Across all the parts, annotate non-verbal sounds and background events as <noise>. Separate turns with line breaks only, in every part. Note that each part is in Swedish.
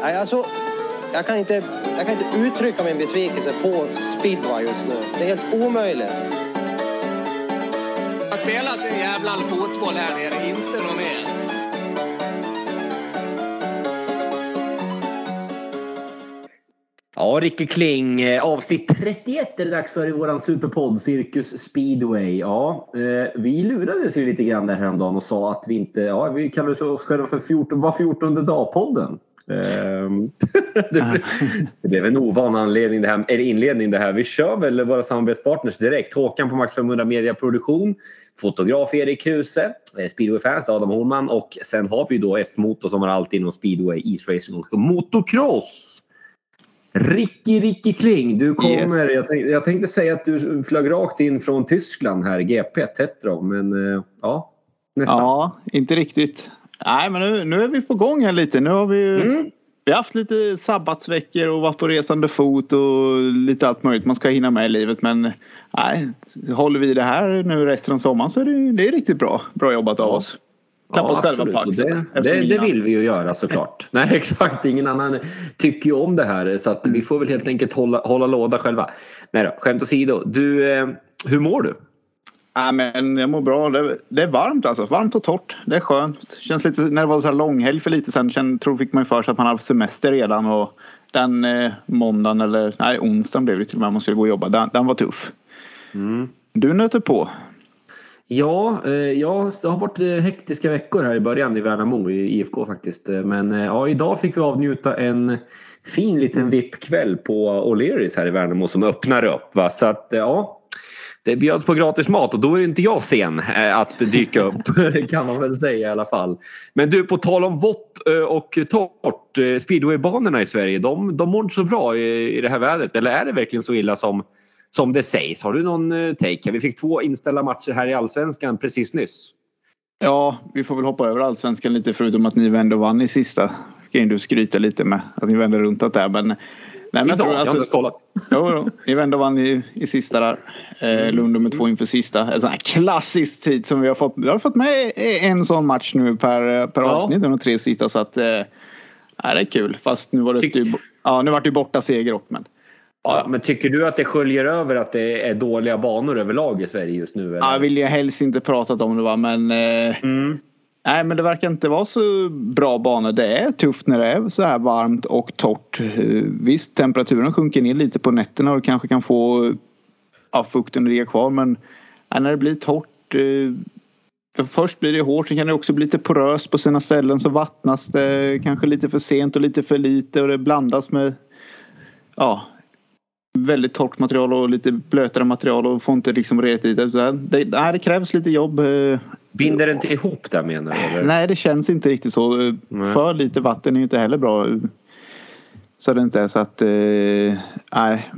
Nej, alltså, jag, kan inte, jag kan inte uttrycka min besvikelse på speedway just nu. Det är helt omöjligt.
Jag spelar sin jävla fotboll här nere, inte något mer.
Ja, Ricke Kling, eh, avsnitt 31 är det dags för i våran superpodd Cirkus Speedway. Ja, eh, vi lurades ju lite grann där häromdagen och sa att vi inte, ja vi kallar oss själva för 14, var 14 dag-podden. Ehm, <laughs> det, blev, en ovan anledning det här, eller inledning det här. Vi kör väl våra samarbetspartners direkt. Håkan på Max 500 Media Produktion, fotograf Erik Kruse, eh, speedwayfans Adam Holman och sen har vi då F-motor som har allt inom speedway, isracing och motocross. Ricky, Ricky Kling, du kommer.
Yes.
Jag, tänkte, jag tänkte säga att du flög rakt in från Tyskland här, GP, Tetrov, men eh, ja, nästan.
Ja, inte riktigt. Nej, men nu, nu är vi på gång här lite. Nu har vi ju
Mm.
vi har haft lite sabbatsveckor och varit på resande fot och lite allt möjligt man ska hinna med i livet. Men nej, håller vi det här nu resten av sommaren så är det, det är riktigt bra. Bra jobbat av
Ja.
oss. Klappa oss själva på axeln.
Det, det, det vill vi ju göra såklart. Nej <laughs> exakt, ingen annan tycker ju om det här så att vi får väl helt enkelt hålla, hålla låda själva. Nej då, skämt åsido. Du, eh, hur mår du?
Nej, men jag mår bra. Det, det är varmt alltså. Varmt och torrt. Det är skönt. Känns lite, när det var så här långhelg för lite sen kände, tror, fick man ju för sig att man hade semester redan. Och den eh, måndagen eller nej onsdagen blev det till och med. Man skulle gå och jobba. Den, den var tuff.
Mm.
Du nöter på.
Ja, eh, ja, det har varit eh, hektiska veckor här i början i Värnamo i IFK faktiskt. Eh, Men eh, ja, idag fick vi avnjuta en fin liten VIP-kväll på O'Learys här i Värnamo som öppnar upp. Va? Så att eh, ja, det bjöds på gratis mat och då är inte jag sen eh, att dyka upp. Det <laughs> kan man väl säga i alla fall. Men du, på tal om vått eh, och torrt. Eh, speedwaybanorna i Sverige, de, de mår inte så bra i, i det här vädret. Eller är det verkligen så illa som, som det sägs? Har du någon take? Vi fick två inställda matcher här i Allsvenskan precis nyss.
Ja, vi får väl hoppa över allsvenskan lite förutom att ni vände och vann i sista. Kan ju du skryta lite med att ni vände runt det där. Men, nej, men
Idag,
tror
jag har inte ens kollat.
Jo, vände och vann i, i sista där. Eh, Lund nummer två inför sista. En sån här klassisk tid som vi har fått. Vi har fått med en sån match nu per, per
Ja.
avsnitt. De tre sista så att. Eh, det är kul. Fast nu var det
Tyck-
ju, ja, nu vart det ju borta seger också. Men,
Ja, men tycker du att det sköljer över att det är dåliga banor överlag i Sverige just nu? Eller?
ja, jag vill ju helst inte pratat om det va. Men, eh,
Mm
nej, men det verkar inte vara så bra banor. Det är tufft när det är så här varmt och torrt. Visst, temperaturen sjunker ner lite på nätterna och kanske kan få ja, fukten att ligga kvar. Men ja, när det blir torrt. Eh, för först blir det hårt, sen kan det också bli lite poröst på sina ställen. Så vattnas det kanske lite för sent och lite för lite och det blandas med ja, väldigt torrt material och lite blötare material och får inte liksom redigt i det. Så här, det, det krävs lite jobb. Eh,
Binder det inte ihop där menar du? Eller?
Nej, det känns inte riktigt så.
Nej.
För lite vatten är ju inte heller bra. Så det inte är så att... Eh, nej.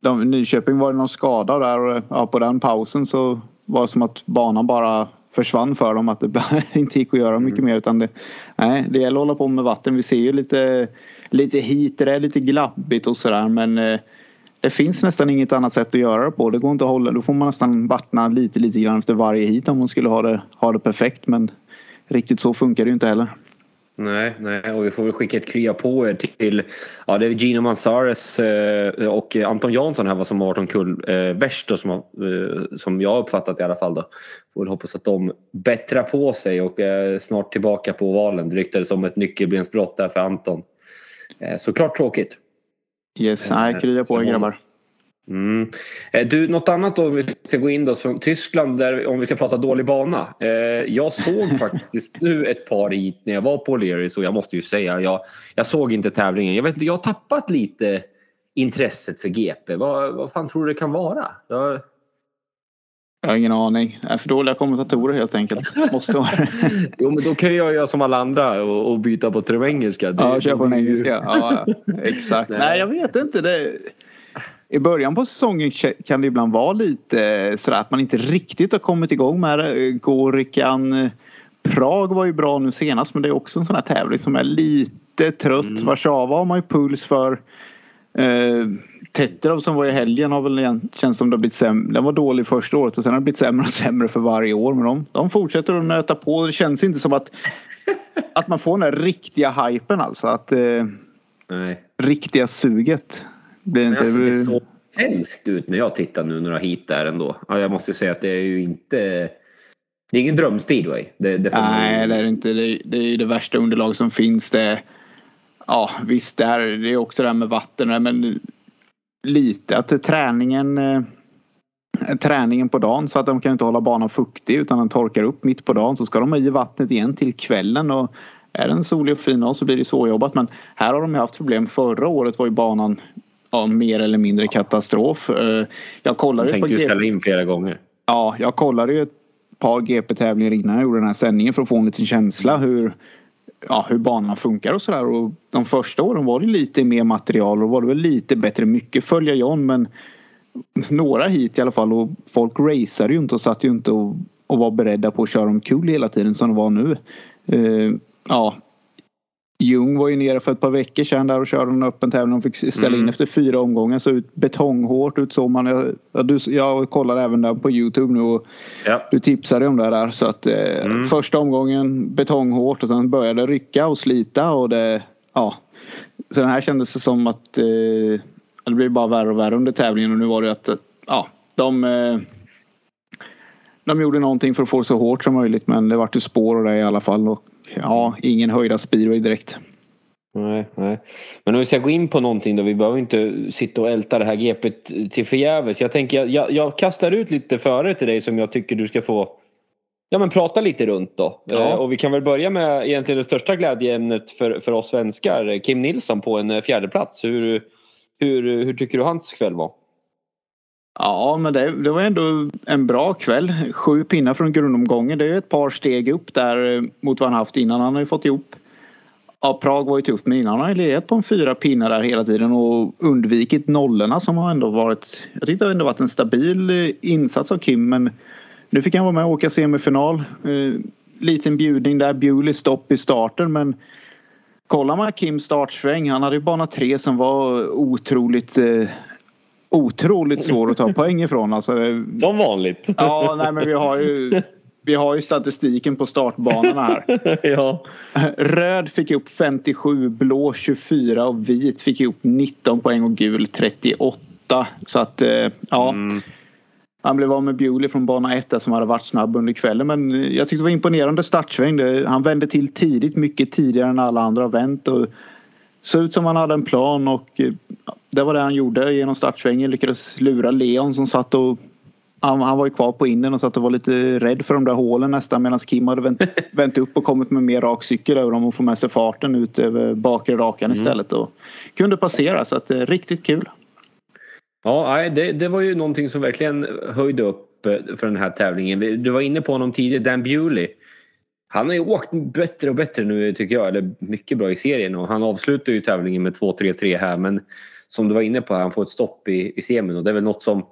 De, Nyköping var det någon skada där och ja, på den pausen så var det som att banan bara försvann för dem. Att det <laughs> inte gick att göra mycket mer. Utan det, nej, det gäller att hålla på med vatten. Vi ser ju lite, lite hit, det är lite glabbigt och sådär. Men eh, det finns nästan inget annat sätt att göra det på. Det går inte att hålla. Då får man nästan vattna lite, lite grann efter varje hit om man skulle ha det, ha det perfekt. Men riktigt så funkar det ju inte heller.
Nej, nej, och vi får väl skicka ett krya på er till ja, det är Gino Manzares eh, och Anton Jansson här vad som har varit omkull eh, värst då, som, har, eh, som jag har uppfattat i alla fall. Då. Får väl hoppas att de bättrar på sig och är snart tillbaka på ovalen. Det ryktades om ett nyckelbensbrott där för Anton. Eh, såklart tråkigt.
Yes, nej, krya på er grabbar.
Mm. Eh, Du, något annat då om vi ska gå in då som Tyskland där om vi ska prata dålig bana. Eh, jag såg <laughs> faktiskt nu ett par hit när jag var på O'Learys och jag måste ju säga jag, jag såg inte tävlingen. Jag vet jag har tappat lite intresset för GP. Vad, vad fan tror du det kan vara? Jag,
Jag har ingen aning. Jag är för dåliga kommentatorer helt enkelt. Måste vara det. <laughs>
jo men då kan jag göra som alla andra och, och byta på till de engelska. Det-
Ja, kör på den engelska. Ja, exakt.
Nej. <laughs>
Nej, jag vet inte. Det... I början på säsongen kan det ibland vara lite sådär att man inte riktigt har kommit igång med det. Gorikan eh, Prag var ju bra nu senast men det är också en sån här tävling som är lite trött.
Mm.
Warszawa har man ju puls för. Eh, Tetrov som var i helgen har väl igen, känns som det har blivit sämre. Den var dålig första året och sen har det blivit sämre och sämre för varje år. Men de, de fortsätter att nöta på. Det känns inte som att, <laughs> att man får den där riktiga hypen alltså. Att, eh,
Nej.
riktiga suget. Blir inte...
alltså, det såg hemskt ut när jag tittade nu några hit där ändå. Ja, jag måste säga att det är ju inte... Det är ingen drömspeedway. Det, det
Nej, det är inte. Det är, det är ju det värsta underlag som finns. Det, ja, visst, det, här, det är också det här med vatten. Men lite att träningen, eh, träningen på dagen så att de kan inte hålla banan fuktig utan den torkar upp mitt på dagen. Så ska de ha i vattnet igen till kvällen. Och är det en solig och fin dag så blir det svårjobbat. Men här har de haft problem. Förra året var ju banan ja, mer eller mindre katastrof. Eh, Jag kollade
tänkte ju ställa in flera gånger.
Ja, jag kollade ju ett par GP-tävlingar innan jag gjorde den här sändningen för att få en liten känsla hur, ja, hur banan funkar och sådär. Och de första åren var det lite mer material och var det väl lite bättre. Mycket följa John men några hit i alla fall och folk raceade ju inte och satt ju inte och, och var beredda på att köra omkull hela tiden som det var nu. Uh, ja, Ljung var ju nere för ett par veckor sedan där och körde en öppen tävling. De fick ställa in
Mm.
efter fyra omgångar. Så ut betonghårt ut så man. Jag, du, jag kollar även där på Youtube nu och
Ja.
du tipsade om det där. Så att eh,
Mm.
första omgången betonghårt och sen började det rycka och slita och det ja. Så den här kändes det som att eh, det blev bara värre och värre under tävlingen och nu var det att eh, ja, de eh, de gjorde någonting för att få det så hårt som möjligt men det vart ju spår och det i alla fall. Och, ja, ingen höjda speedway direkt.
Nej, nej. Men om vi ska gå in på någonting då. Vi behöver inte sitta och älta det här GPet till förgäves. Jag tänker jag, jag, jag kastar ut lite före till dig som jag tycker du ska få Ja men prata lite runt då.
Ja.
Eh, och vi kan väl börja med egentligen det största glädjeämnet för, för oss svenskar. Kim Nilsson på en eh, fjärde plats. Hur, hur, hur tycker du hans kväll var?
Ja, men det, det var ändå en bra kväll. Sju pinnar från grundomgången. Det är ett par steg upp där eh, mot vad han haft innan. Han har ju fått ihop. Ja, Prag var ju tufft men innan har han ju legat på en fyra pinnar där hela tiden och undvikit nollorna som har ändå varit. Jag tyckte det har ändå varit en stabil eh, insats av Kim men nu fick han vara med och åka semifinal. Eh, liten bjudning där. Bewley stopp i starten men kollar man Kims startsväng. Han hade ju bana tre som var otroligt eh, otroligt svår att ta poäng ifrån. Alltså,
Som vanligt.
Ja, nej men vi har ju vi har ju statistiken på startbanorna här. <laughs>
ja.
Röd fick upp 57, blå 24 och vit fick upp 19 poäng och gul 38. Så att eh, ja,
Mm.
han blev av med Bewley från bana 1 där som hade varit snabb under kvällen. Men jag tyckte det var imponerande startsväng. Han vände till tidigt, mycket tidigare än alla andra har vänt. Och såg ut som han hade en plan och eh, det var det han gjorde genom startsvängen. Lyckades lura Leon som satt och han, han var ju kvar på innen och satt och var lite rädd för de där hålen nästan medan Kim hade vänt, <laughs> vänt upp och kommit med mer rak cykel över dem och få med sig farten ut över bakre rakan istället och kunde passera så att eh, riktigt kul.
Ja, det, det var ju någonting som verkligen höjde upp eh, för den här tävlingen. Du var inne på honom tidigare, Dan Bewley. Han har ju åkt bättre och bättre nu tycker jag, eller mycket bra i serien och han avslutar ju tävlingen med 2-3-3 här men som du var inne på, han får ett stopp i, i semin och det är väl något som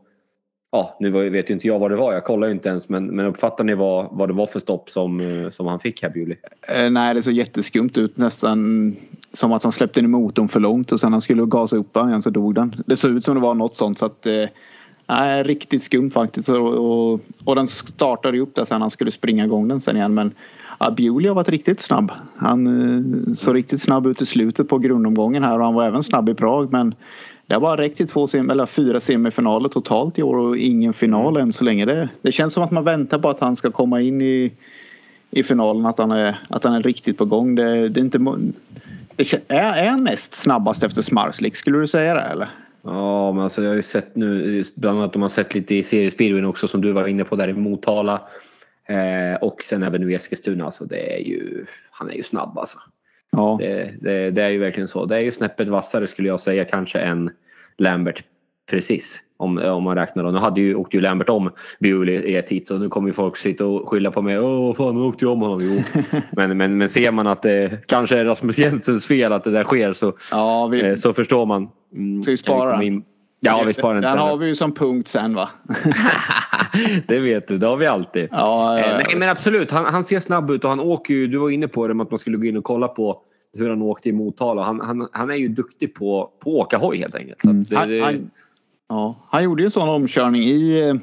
Ja, nu vet ju inte jag vad det var, jag kollar ju inte ens men, men uppfattar ni vad, vad det var för stopp som, eh, som han fick här Bjuli?
Eh, nej, det såg jätteskumt ut. Nästan som att han släppte in motorn för långt och sen han skulle gasa upp den igen så dog den. Det såg ut som det var något sånt så att eh, nej, riktigt skumt faktiskt. Och, och, och den startade ju upp där sen han skulle springa igång den sen igen. Men Bewley har varit riktigt snabb. Han eh, såg riktigt snabb ut i slutet på grundomgången här och han var även snabb i Prag. Men det har bara räckt till två sem eller fyra semifinaler totalt i år och ingen final än så länge. Det, det känns som att man väntar på att han ska komma in i i finalen att han är, att han är riktigt på gång. Det, det är inte... Det, är, är han näst snabbast efter Smarslik? Skulle du säga det eller?
Ja, men alltså jag har ju sett nu, bland annat om man sett lite i seriespeedwayen också som du var inne på där i Motala. Eh, och sen även nu i Eskilstuna. Alltså det är ju, han är ju snabb alltså.
Ja.
Det, det, det är ju verkligen så. Det är ju snäppet vassare skulle jag säga kanske än Lambert. Precis. Om, om man räknar då. Nu hade ju, åkte ju Lambert om Bewley i ett hit så nu kommer ju folk sitta och skylla på mig. Åh fan nu åkte jag om honom. Jo. <laughs> men, men, men ser man att det kanske är Rasmus Jensens fel att det där sker så,
Ja, vi,
eh, så förstår man. Mm,
Ska vi spara den?
in- Ja vi sparar den
Den har vi ju som punkt sen va? <laughs> <laughs>
det vet du, det har vi alltid.
Ja,
Eh,
ja,
Nej men absolut, han, han ser snabb ut och han åker ju, du var inne på det med att man skulle gå in och kolla på hur han åkte i Motala. Han, han, han är ju duktig på, på att åka hoj helt enkelt. Så att det,
han,
det,
ja, han gjorde ju en sån omkörning i, eh,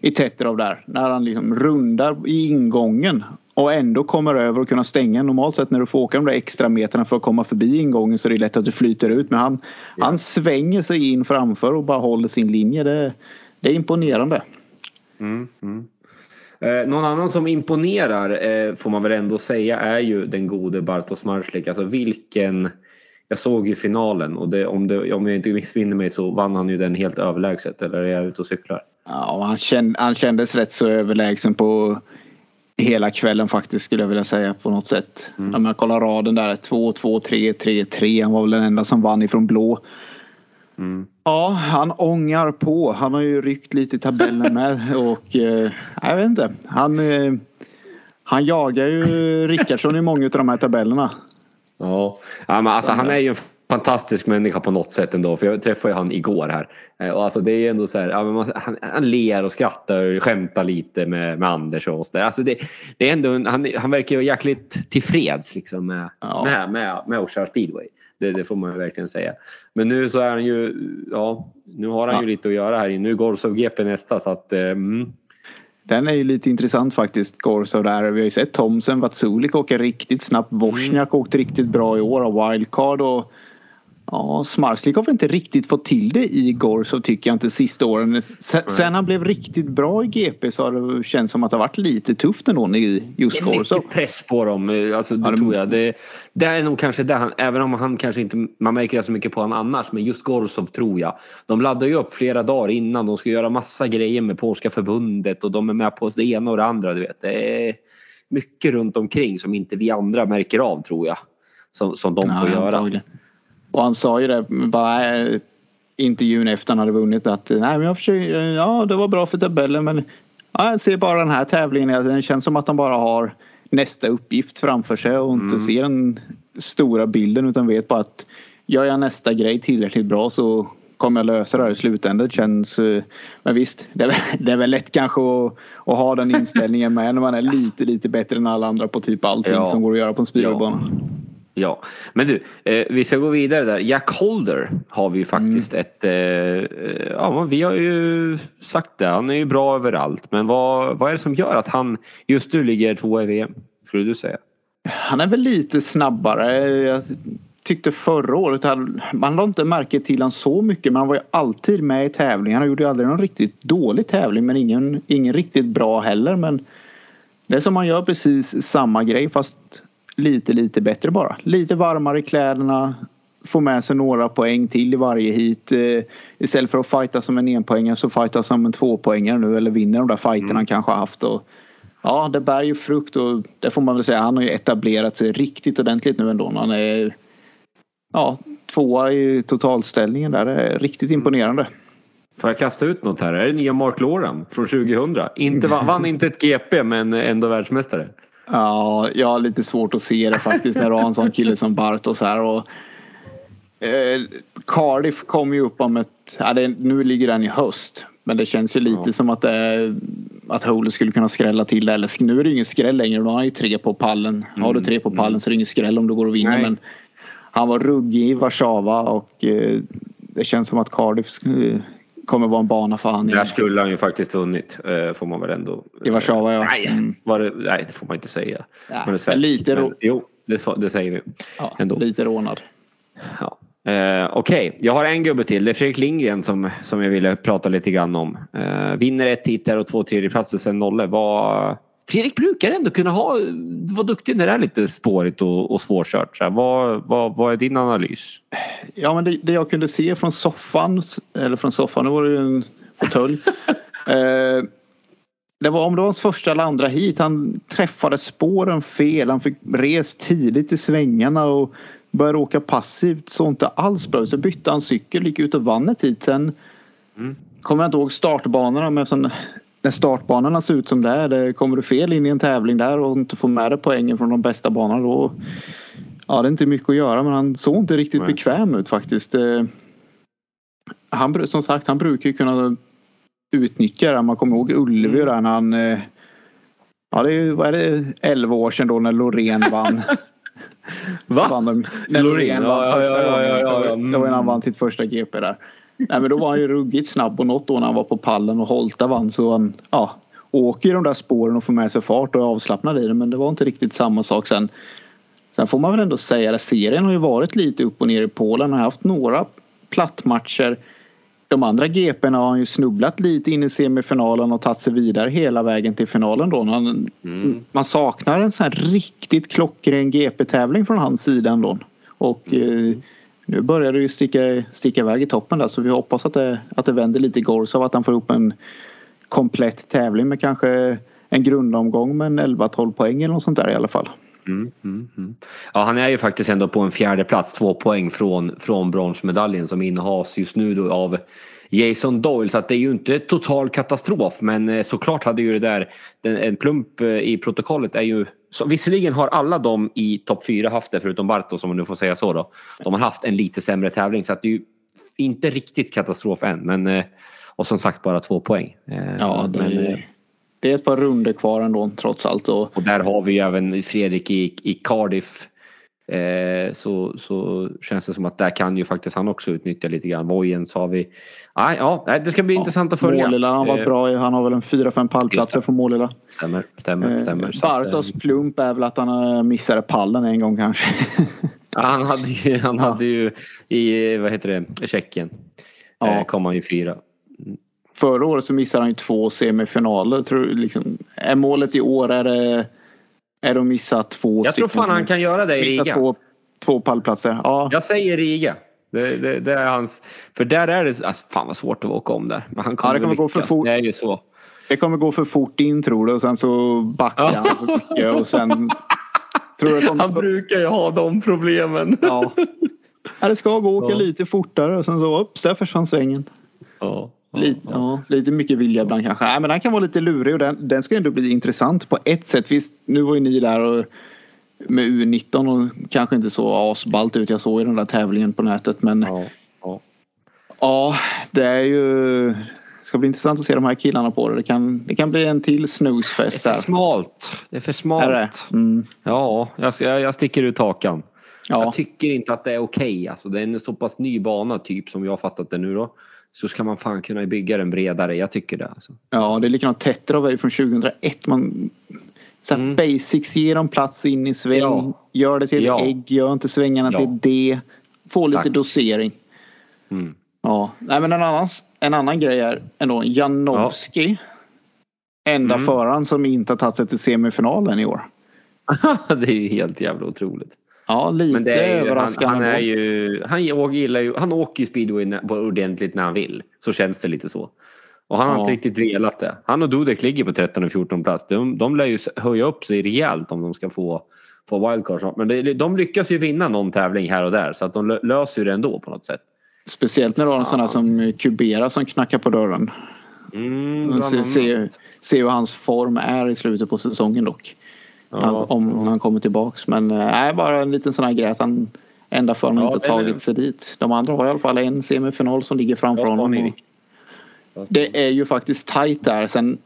i Tetrov där. När han liksom rundar i ingången. och ändå kommer över och kunna stänga. Normalt sett när du får åka de där extra meterna för att komma förbi ingången så är det lätt att du flyter ut. Men han, ja. han svänger sig in framför och bara håller sin linje. Det, det är imponerande.
Mm, mm. Eh, någon annan som imponerar eh, får man väl ändå säga är ju den gode Bartosz Marslik. Alltså vilken... Jag såg ju finalen och det, om, det, om jag inte missminner mig så vann han ju den helt överlägset. Eller är jag ute och cyklar?
Ja, han, känd, han kändes rätt så överlägsen på hela kvällen faktiskt skulle jag vilja säga på något sätt. Mm. Om jag kollar raden där 2, 2, 3, 3, 3. Han var väl den enda som vann ifrån blå. Mm. Ja, han ångar på. Han har ju ryckt lite i tabellen med <laughs> och eh, jag vet inte. Han, eh, han jagar ju Rickardsson i många av de här tabellerna.
Ja, ja men alltså han är ju en fantastisk människa på något sätt ändå. För jag träffade han igår här. Eh, och alltså det är ändå så här, ja, man, han, han ler och skrattar och skämtar lite med, med Anders och så alltså det, det är ändå, han, han verkar ju jäkligt tillfreds liksom med, ja. med, med, med köra speedway. Det, det, får man ju verkligen säga. Men nu så är han ju, ja, nu har han ja. ju lite att göra här. Nu går Gorsov GP nästa så att mm.
Den är ju lite intressant faktiskt, Gorsov där. Vi har ju sett Thomsen, Vatsulik åka riktigt snabbt. Wozniak mm. åkte riktigt bra i år av wildcard och Ja, Smarslik har väl inte riktigt fått till det i Gorsov tycker jag inte sista åren. Sen, sen, han blev riktigt bra i GP så har det känts som att det har varit lite tufft ändå i just Gorsov.
Det är mycket press på dem. Alltså, det ja, tror jag. Det, det är nog kanske det han, även om han kanske inte, man märker det så mycket på honom annars, men just Gorsov tror jag. De laddar ju upp flera dagar innan. De ska göra massa grejer med Polska förbundet och de är med på det ena och det andra. Du vet. Det är mycket runt omkring som inte vi andra märker av tror jag. Som, som de ja, får göra. Antagligen.
Och han sa ju det bara eh, intervjun efter han hade vunnit att nej men jag försöker, ja det var bra för tabellen men ja, jag ser bara den här tävlingen. Det känns som att han bara har nästa uppgift framför sig och inte mm. ser den stora bilden utan vet bara att gör jag nästa grej tillräckligt bra så kommer jag lösa det här i slutändan. Känns, eh, men visst, det är, <laughs> det är väl lätt kanske att, att, ha den inställningen med när man är lite, lite bättre än alla andra på typ allting ja. som går att göra på en speedwaybana. Ja.
Ja, men du, eh, vi ska gå vidare där. Jack Holder har vi ju faktiskt mm. ett... Eh, ja, vi har ju sagt det. Han är ju bra överallt. Men vad, vad är det som gör att han just nu ligger tvåa i VM? Skulle du säga?
Han är väl lite snabbare. Jag tyckte förra året, man lade inte märke till honom så mycket men han var ju alltid med i tävlingar. Han gjorde ju aldrig någon riktigt dålig tävling men ingen, ingen riktigt bra heller. Men det är som man gör precis samma grej fast lite, lite bättre bara. Lite varmare i kläderna. Få med sig några poäng till i varje hit. Eh, istället för att fighta som en enpoängare så fighta som en tvåpoängare nu eller vinner de där fighterna mm. kanske haft. Och, ja, det bär ju frukt och det får man väl säga. Han har ju etablerat sig riktigt ordentligt nu ändå. Han är ja, tvåa i totalställningen där. Det är riktigt imponerande.
Får jag kasta ut något här? Är det nya Mark Loran från 2000? Inte, vann inte ett GP men ändå världsmästare.
Ja, jag har lite svårt att se det faktiskt när du har en sån kille som Bartos här. Och, eh, Cardiff kom ju upp om ett, ja, det, nu ligger den i höst. Men det känns ju lite ja. som att, det, att Hole skulle kunna skrälla till det. Eller, nu är det ingen skräll längre, då har han ju tre på pallen. Mm. Har du tre på pallen mm. så är det ingen skräll om du går och vinner. Men han var ruggig i Warszawa och eh, det känns som att Cardiff kommer vara en bana för han.
Där skulle han ju faktiskt vunnit eh, får man väl ändå.
I Warszawa ja.
Nej, mm. var det, nej det får man inte säga.
Man är svensk, lite men,
Jo det, det, säger vi.
Ja, ändå. Lite rånad.
Ja. Eh, Okej, okay. jag har en gubbe till. Det är Fredrik Lindgren som, som jag ville prata lite grann om. Eh, vinner ett hit och två tredjeplatser sen nolle. Vad, Fredrik brukar ändå kunna ha, vara duktig när det är lite spårigt och, och svårkört. Så här, vad, vad, vad är din analys?
Ja men det, det, jag kunde se från soffan, eller från soffan, nu var det ju en fåtölj. <laughs> eh, det var om det var hans första eller andra hit. Han träffade spåren fel. Han fick res tidigt i svängarna och började åka passivt. Så inte alls bra Så bytte han cykel, gick ut och vann ett hit. Sen mm. kommer jag inte ihåg startbanorna men sån, när startbanorna ser ut som det är. Det kommer du fel in i en tävling där och inte får med dig poängen från de bästa banorna då. Ja det är inte mycket att göra men han såg inte riktigt Nej. bekväm ut faktiskt. Eh, han, som sagt han brukar ju kunna utnyttja det. Man kommer ihåg Ullevi där när han eh, Ja det är, vad är det, 11 år sedan då när Loreen vann. <laughs>
Va? Vann när Loreen vann ja,
ja, ja, ja, ja, ja. Mm. Det var när han vann sitt första GP där. Nej men då var han ju ruggigt snabb och något då när han var på pallen och Holta vann så han, ja. åker i de där spåren och får med sig fart och är avslappnad i det. Men det var inte riktigt samma sak sen. Sen får man väl ändå säga att serien har ju varit lite upp och ner i Polen. Har haft några plattmatcher. De andra GP'na har han ju snubblat lite in i semifinalen och tagit sig vidare hela vägen till finalen då. Man,
Mm.
man saknar en sån här riktigt klockren GP-tävling från hans sida ändå. Och eh, nu börjar det ju sticka, sticka iväg i toppen där så vi hoppas att det, att det vänder lite i Gorsov att han får ihop en komplett tävling med kanske en grundomgång med en 11-12 poäng eller något sånt där i alla fall.
Mm, mm, mm. Ja, han är ju faktiskt ändå på en fjärde plats, två poäng från, från bronsmedaljen som innehas just nu då av Jason Doyle. Så att det är ju inte total katastrof men eh, såklart hade ju det där, en plump eh, i protokollet är ju så, visserligen har alla de i topp fyra haft det förutom Bartos om man nu får säga så då. De har haft en lite sämre tävling så att det är ju inte riktigt katastrof än men eh, och som sagt bara två poäng.
Ja, det,
men, eh,
det är ett par runder kvar ändå trots allt. Och,
och där har vi ju även Fredrik i, i Cardiff. Eh, så, så känns det som att där kan ju faktiskt han också utnyttja lite grann. Vojens har vi. Ah, ja, det ska bli intressant att följa.
Målilla har varit
Eh,
bra. Han har väl en 4-5
Just
pallplatser från Målilla.
Stämmer, stämmer,
Eh,
stämmer. Att,
Bartos
eh,
plump är väl att han eh, missade pallen en gång kanske. <laughs>
ja, han hade ju, han
Ja.
hade ju i, vad heter det, Tjeckien.
Ja.
Eh, kom han ju fyra.
Förra året så missade han ju två semifinaler. Tror, liksom, är målet i år är det är att missa två
Jag tror fan han kan göra det i Riga.
två, två pallplatser. Ja,
Jag säger Riga. Det, det, det är hans. För där är det, alltså, fan vad svårt att åka om där. Men han kommer,
det kommer
väl
gå för
lyckas.
fort.
Det är ju så.
det kommer gå för fort in tror du och sen så backar
Ja.
han för mycket och sen tror jag
Han brukar ju ha de problemen.
Ja. <laughs> ja, det ska gå åka
Ja.
lite fortare och sen så upp, där försvann svängen.
Ja, ja,
Lite,
ja.
lite mycket vilja ibland kanske. Nej, men den kan vara lite lurig och den, den ska ändå bli intressant på ett sätt. Visst, nu var ju ni där och, med U19 och kanske inte så asballt ut. Jag såg ju den där tävlingen på nätet men ja,
Ja, ja.
det är ju det ska bli intressant att se de här killarna på det. Det kan, det kan bli en till
Det är
snusfest
för smalt. Det är för smalt.
Är det? Mm.
Ja, jag, jag sticker ut hakan.
Ja.
Jag tycker inte att det är okej. Alltså, det är en så pass ny bana typ som jag har fattat det nu då. Så ska man fan kunna bygga den bredare. Jag tycker det. Alltså.
ja, det är likadant Tetrov är från 2001. Man, så
Mm.
Basics, ger dem plats in i sväng.
Ja.
Gör det till ett
Ja.
ägg, gör inte svängarna
Ja.
till ett D. Få lite
Tack.
dosering.
Mm.
Ja, nej men en annan, en annan grej är ändå Janowski. Enda
Mm.
föraren som inte har tagit sig till semifinalen i år. <laughs>
det är ju helt jävla otroligt.
Ja, lite
Men det är ju, han, han är ju, han gillar ju, han åker ju speedway ordentligt när han vill. Så känns det lite så. Och han har
Ja.
inte riktigt velat det. Han och Dudek ligger på 13 och 14 plats. De, de lär ju höja upp sig rejält om de ska få, få wildcard. Men det, de lyckas ju vinna någon tävling här och där så att de lö- löser ju det ändå på något sätt.
Speciellt när du har en sån här som Kubera som knackar på dörren.
Mm,
Se, se, se hur hans form är i slutet på säsongen dock.
Ja,
Han- om
ja.
han kommer tillbaks. Men eh, nej, bara en liten sån här grej att han enda föraren
Ja,
inte
är
tagit
det.
sig dit. De andra har i alla fall en semifinal som ligger framför honom. Det är ju faktiskt tajt där. Sen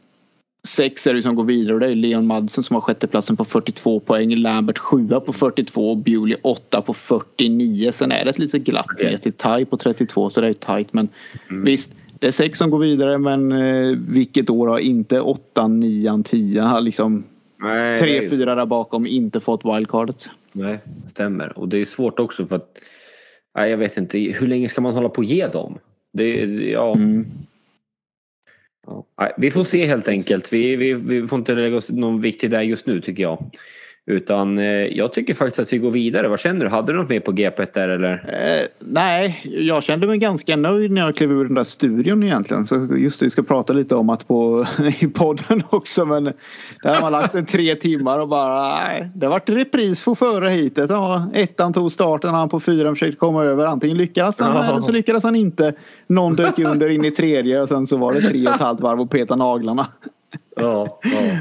sex är det som går vidare och det är Leon Madsen som har sjätteplatsen på 42 poäng. Lambert sjua på 42 och Bewley åtta på 49. Sen är det ett litet glapp ner till Ty på 32 så det är tajt. Men
Mm.
visst, det är sex som går vidare men eh, vilket år har inte 8, 9, 10 har liksom
Nej,
tre, fyra där bakom inte fått wildcardet.
Nej, stämmer. Och det är svårt också för att nej, jag vet inte, hur länge ska man hålla på och ge dem? Det, ja,
Mm.
ja. Nej, vi får se helt enkelt. Vi, vi, vi får inte lägga oss någon vikt i det just nu tycker jag. Utan eh, jag tycker faktiskt att vi går vidare. Vad känner du? Hade du något mer på G1 där eller?
Eh, nej, jag kände mig ganska nöjd när jag klev ur den där studion egentligen. Så just det, vi ska prata lite om att på <laughs> i podden också. Men där har man lagt en tre timmar och bara nej, det vart repris på förra hitet. Ja, ettan tog starten, han på fyran försökte komma över. Antingen lyckades han eller så lyckades han inte. Någon dök under in i tredje och sen så var det tre och ett halvt varv och peta naglarna.
Ja. ja.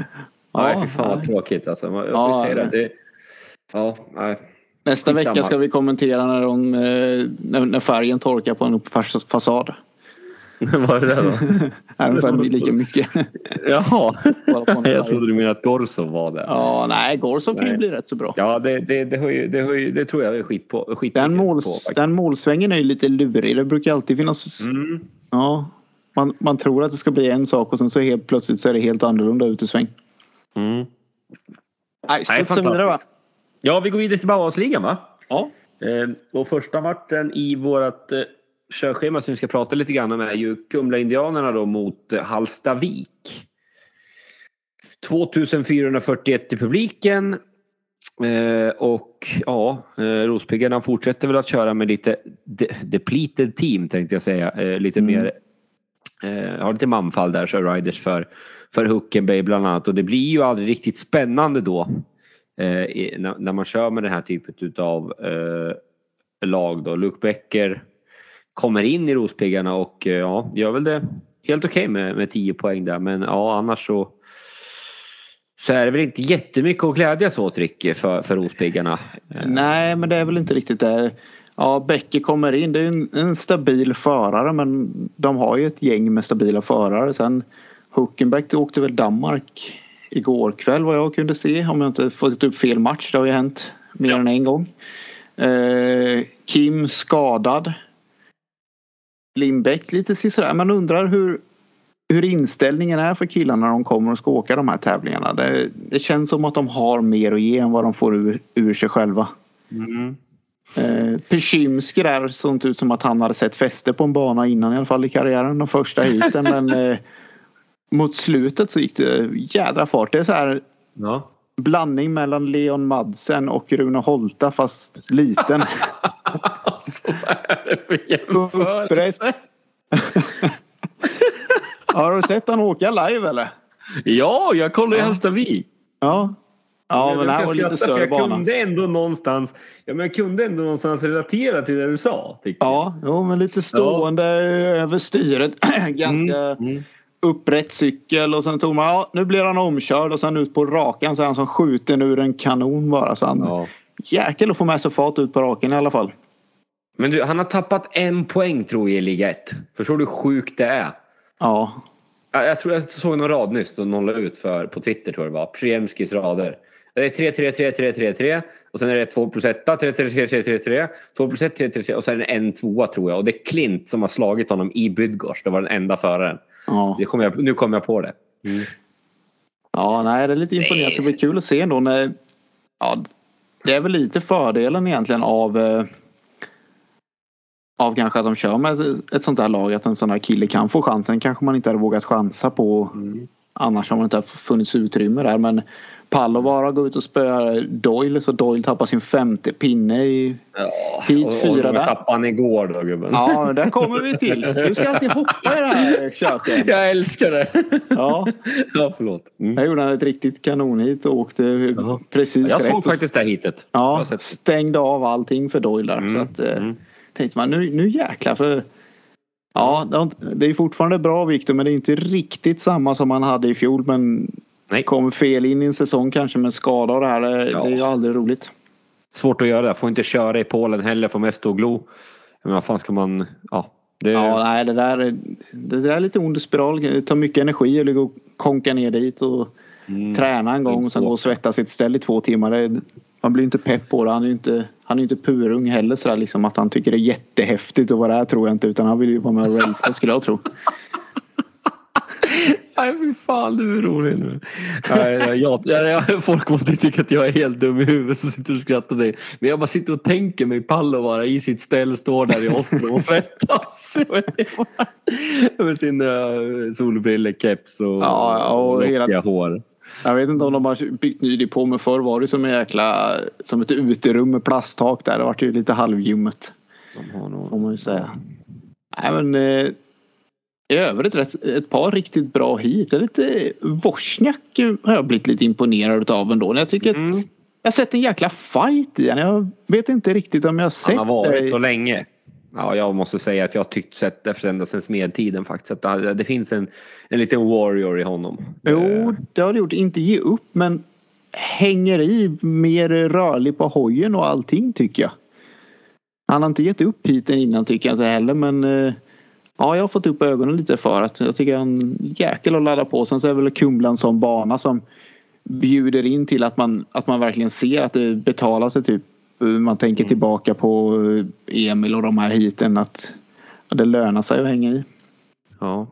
Nej, fy fan vad
nej.
tråkigt alltså. Jag får
Ja,
säga det.
nej.
det. Ja, nej.
Nästa
Skitsamma.
vecka ska vi kommentera när, de, eh, när, när färgen torkar på en fasad. <laughs>
Vad är det då? <laughs>
är ungefär lika mycket. <laughs>
Jaha,
på
jag trodde du menade att Gorsov var där.
Ja, nej, Gorsov kan ju
Nej.
bli rätt så bra.
Ja, det, det, det, höjer, det, höjer, det tror jag är skit på. Skit
Den,
på,
måls,
faktiskt.
den målsvängen är ju lite lurig. Det brukar alltid finnas...
Mm.
Ja. Man, man tror att det ska bli en sak och sen så helt plötsligt så är det helt annorlunda ut i sväng.
Mm.
Nej,
Nej,
vidare va?
fantastiskt. Ja, vi går vidare till Bauhausligan va?
Ja.
Eh, och första matchen i vårt eh, körschema som vi ska prata lite grann om är ju Kumla-Indianerna då mot eh, Hallstavik. 2441 i publiken. Eh, och ja, eh, Rospiggarna fortsätter väl att köra med lite de- depleted team tänkte jag säga. Eh, lite
Mm.
mer eh, har lite manfall där, så riders för, för Huckenberg bland annat. Och det blir ju aldrig riktigt spännande då. Eh, när, när man kör med den här typen utav eh, lag då. Luke Becker kommer in i Rospiggarna och eh, ja, gör väl det helt okej med, med 10 poäng där. Men ja, annars så så är det väl inte jättemycket att glädjas åt Ricky för, för Rospiggarna. Eh.
Nej, men det är väl inte riktigt det. Ja, Becker kommer in. Det är en, en stabil förare men de har ju ett gäng med stabila förare. Sen Huckenbeck åkte väl Danmark igår kväll vad jag kunde se. Om jag inte fått upp fel match. Det har ju hänt mer
Ja.
än en gång. Eh, Kim skadad. Lindbäck lite sådär. Man undrar hur, hur inställningen är för killarna när de kommer och ska åka de här tävlingarna. Det, det känns som att de har mer att ge än vad de får ur, ur sig själva.
Mm.
Eh, Peczymski där såg ut som att han hade sett fäste på en bana innan i alla fall i karriären. De första heaten men <laughs> eh, mot slutet så gick det jädra fart. Det är så här
Ja.
blandning mellan Leon Madsen och Rune Holta fast liten. <laughs>
Alltså, vad är det för jämförelse? <laughs>
Har du sett han åka live eller?
Ja, jag kollar ju
Ja.
Hallstavik.
Ja. Ja
Jag
men det här var lite större
jag
bana.
kunde ändå någonstans ja, men jag kunde ändå någonstans relatera till det du sa. jag.
Ja, jo, men lite stående över styret. <clears throat> Ganska
Mm.
upprätt cykel och sen tog man, ja nu blir han omkörd och sen ut på rakan så är han som skjuten ur en kanon bara. Så han,
Ja.
Jäkel att få med sig fart ut på raken i alla fall.
Men du, han har tappat en poäng tror jag i Liga 1. Förstår du hur sjukt det är?
Ja,
Ja, Jag tror jag såg någon rad nyss som någon la ut för, på Twitter tror jag det var. Przyjemskis rader. Det är 3, 3, 3, 3, 3, 3 och sen är det 2 plus 1, 3, 3, 3, 3, 3, 3, 2 plus 1, 3, 3, 3 och sen är det en tvåa tror jag. Och det är Klint som har slagit honom i Bydgoszcz. Det var den enda föraren.
ja.
Det kom jag, nu kom jag på det.
ja nej, det är lite imponerande. Det blir kul att se ändå när, ja, det är väl lite fördelen egentligen av eh, av kanske att de kör med ett- ett sånt här lag att en sån här kille kan få chansen. Kanske man inte hade vågat chansa på annars har man inte funnits utrymme där. Men Pallovara går ut och spöar Doyle så Doyle tappar sin femte pinne i
Ja,
Hit
och,
fyra
och
där.
tappade han igår då gubben.
Ja, där kommer vi till. Du ska alltid hoppa i det här körschemat.
Jag älskar det.
Ja, <laughs>
ja förlåt. Mm.
där gjorde han ett riktigt kanonhit och åkte
Jaha.
precis
Jag
rätt.
såg faktiskt det här hitet.
Ja, stängde av allting för Doyle där.
Mm,
Så att, eh,
mm.
tänkte man nu, nu jäklar för Ja, det är fortfarande bra Viktor men det är inte riktigt samma som man hade i fjol. Men
Nej.
kommer fel in i en säsong kanske med skada och det här. Det,
Ja.
det är ju aldrig roligt.
Svårt att göra det. Får inte köra i Polen heller. Får mest att glo. Men vad fan ska man... Ja. Det,
Ja, nej det där, är- det där är lite ond spiral. Det tar mycket energi att ligga och konka ner dit och
mm.
träna en gång och sen gå och svettas i ett ställ i två timmar. Det, man blir inte pepp på det. Han är ju inte, han är inte purung heller sådär liksom att han tycker det är jättehäftigt att vara där tror jag inte utan han vill ju vara med och racea skulle jag tro. <laughs>
Nej fy fan du är rolig nu. Nej, jag, jag, folk måste tycka att jag är helt dum i huvudet som sitter och skrattar dig. Men jag bara sitter och tänker mig Pallo vara i sitt ställ, står där i Oslo och svettas. <laughs> Med sin uh, solbrille, keps och,
Ja, och hela-
hår.
Jag vet inte om de har byggt ny depå men förr var det som en jäkla som ett uterum med plasttak där. Det vart ju lite halvljummet.
De har nog...
Får man ju säga. Nej men eh, i övrigt rätt, ett par riktigt bra hit. Det lite Wozniak har jag blivit lite imponerad av ändå. Jag tycker att
Mm.
jag har sett en jäkla fight i. Jag vet inte riktigt om jag har sett
Han har varit
det.
så länge. Ja, jag måste säga att jag har tyckt sett efter ända sedan smedtiden faktiskt. Att det, det finns en, en liten warrior i honom.
Jo,
Eh,
det har det gjort. Inte ge upp men hänger i mer rörlig på hojen och allting tycker jag. Han har inte gett upp hiten innan tycker jag inte heller men eh, ja, jag har fått upp ögonen lite för att jag tycker han jäkel att ladda på. Sen så är väl Kumla en sån bana som bjuder in till att man, att man verkligen ser att det betalar sig typ. Man tänker tillbaka på eh, Emil och de här hiten att det lönar sig att hänga i.
Ja.